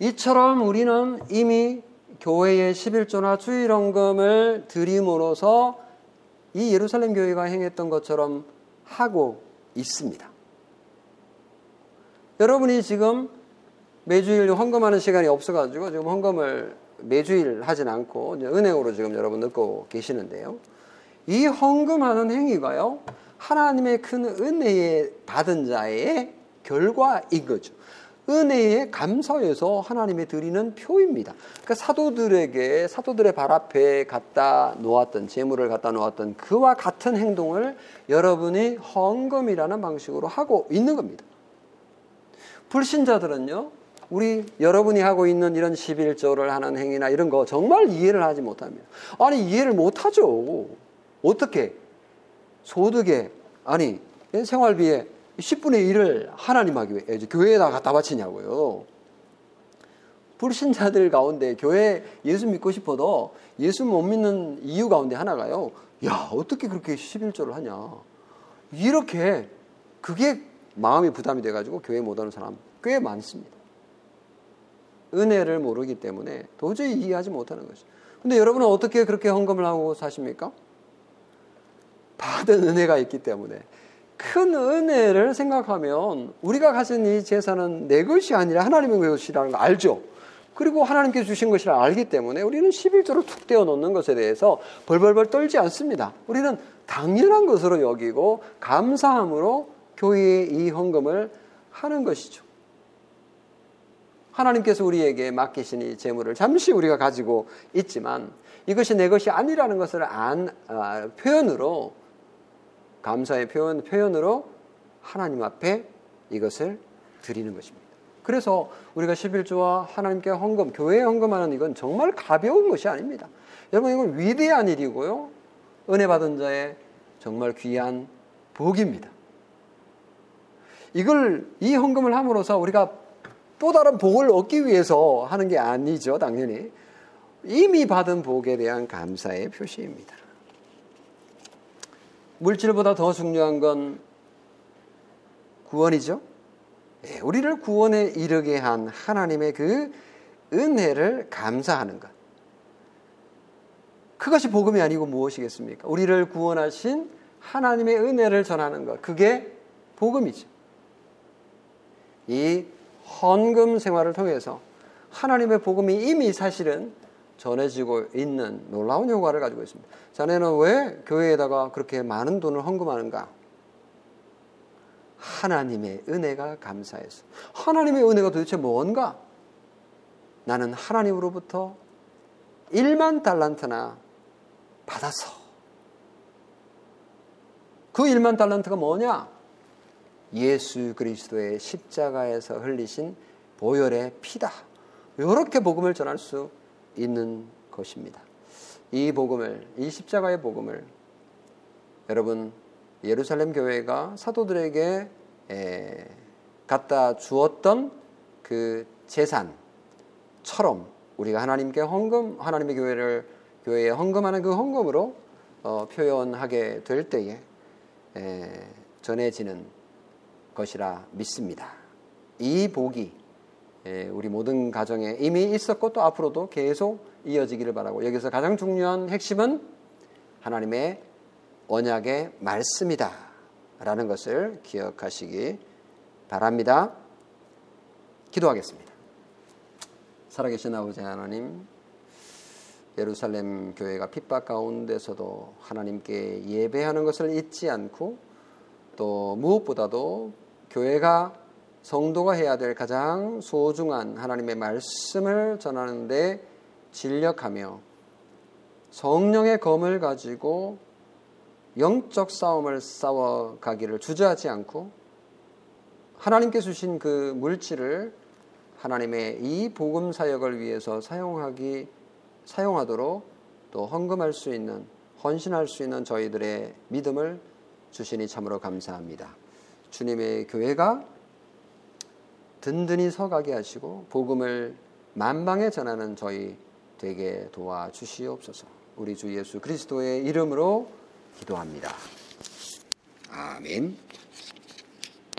이처럼 우리는 이미 교회의 11조나 주일원금을 드림으로써 이 예루살렘 교회가 행했던 것처럼 하고 있습니다. 여러분이 지금 매주일 헌금하는 시간이 없어가지고 지금 헌금을 매주일 하진 않고 은행으로 지금 여러분 넣고 계시는데요. 이 헌금하는 행위가요, 하나님의 큰 은혜에 받은 자의 결과인 거죠. 은혜에 감사해서 하나님에 드리는 표입니다. 그러니까 사도들에게 사도들의 발 앞에 갖다 놓았던 재물을 갖다 놓았던 그와 같은 행동을 여러분이 헌금이라는 방식으로 하고 있는 겁니다. 불신자들은요. 우리 여러분이 하고 있는 이런 11조를 하는 행위나 이런 거 정말 이해를 하지 못합니다. 아니 이해를 못하죠. 어떻게 소득에 아니 생활비에 10분의 1을 하나님하기 교회에다 갖다 바치냐고요. 불신자들 가운데 교회 예수 믿고 싶어도 예수 못 믿는 이유 가운데 하나가요. 야, 어떻게 그렇게 11조를 하냐. 이렇게 그게 마음이 부담이 돼가지고 교회 못 오는 사람 꽤 많습니다. 은혜를 모르기 때문에 도저히 이해하지 못하는 것이죠. 근데 여러분은 어떻게 그렇게 헌금을 하고 사십니까? 받은 은혜가 있기 때문에 큰 은혜를 생각하면 우리가 가진 이 재산은 내 것이 아니라 하나님의 것이라는 거 알죠. 그리고 하나님께 주신 것이라 알기 때문에 우리는 11조를 툭 떼어 놓는 것에 대해서 벌벌벌 떨지 않습니다. 우리는 당연한 것으로 여기고 감사함으로 교회에 이 헌금을 하는 것이죠. 하나님께서 우리에게 맡기신 이 재물을 잠시 우리가 가지고 있지만 이것이 내 것이 아니라는 것을 안, 아, 표현으로 감사의 표현, 표현으로 하나님 앞에 이것을 드리는 것입니다. 그래서 우리가 11조와 하나님께 헌금, 교회에 헌금하는 이건 정말 가벼운 것이 아닙니다. 여러분, 이건 위대한 일이고요. 은혜 받은 자의 정말 귀한 복입니다. 이걸, 이 헌금을 함으로써 우리가 또 다른 복을 얻기 위해서 하는 게 아니죠, 당연히. 이미 받은 복에 대한 감사의 표시입니다. 물질보다 더 중요한 건 구원이죠. 예, 우리를 구원에 이르게 한 하나님의 그 은혜를 감사하는 것. 그것이 복음이 아니고 무엇이겠습니까? 우리를 구원하신 하나님의 은혜를 전하는 것. 그게 복음이죠. 이 헌금 생활을 통해서 하나님의 복음이 이미 사실은 전해지고 있는 놀라운 효과를 가지고 있습니다. 자네는 왜 교회에다가 그렇게 많은 돈을 헌금하는가? 하나님의 은혜가 감사해서. 하나님의 은혜가 도대체 뭔가? 나는 하나님으로부터 1만 달란트나 받아서. 그 1만 달란트가 뭐냐? 예수 그리스도의 십자가에서 흘리신 보혈의 피다. 이렇게 복음을 전할 수 있는 것입니다. 이 복음을, 이 십자가의 복음을 여러분 예루살렘 교회가 사도들에게 에, 갖다 주었던 그 재산처럼 우리가 하나님께 헌금, 하나님의 교회를 교회에 헌금하는 그 헌금으로 어, 표현하게 될 때에 에, 전해지는 것이라 믿습니다. 이 복이 우리 모든 가정에 이미 있었고 또 앞으로도 계속 이어지기를 바라고 여기서 가장 중요한 핵심은 하나님의 언약의 말씀이다. 라는 것을 기억하시기 바랍니다. 기도하겠습니다. 살아계신 아버지 하나님, 예루살렘 교회가 핍박 가운데서도 하나님께 예배하는 것을 잊지 않고 또 무엇보다도 교회가 성도가 해야 될 가장 소중한 하나님의 말씀을 전하는데 진력하며 성령의 검을 가지고 영적 싸움을 싸워가기를 주저하지 않고 하나님께 주신 그 물질을 하나님의 이 복음 사역을 위해서 사용하기 사용하도록 또 헌금할 수 있는 헌신할 수 있는 저희들의 믿음을 주시니 참으로 감사합니다. 주님의 교회가 든든히 서가게 하시고 복음을 만방에 전하는 저희 되게 도와 주시옵소서. 우리 주 예수 그리스도의 이름으로 기도합니다. 아멘.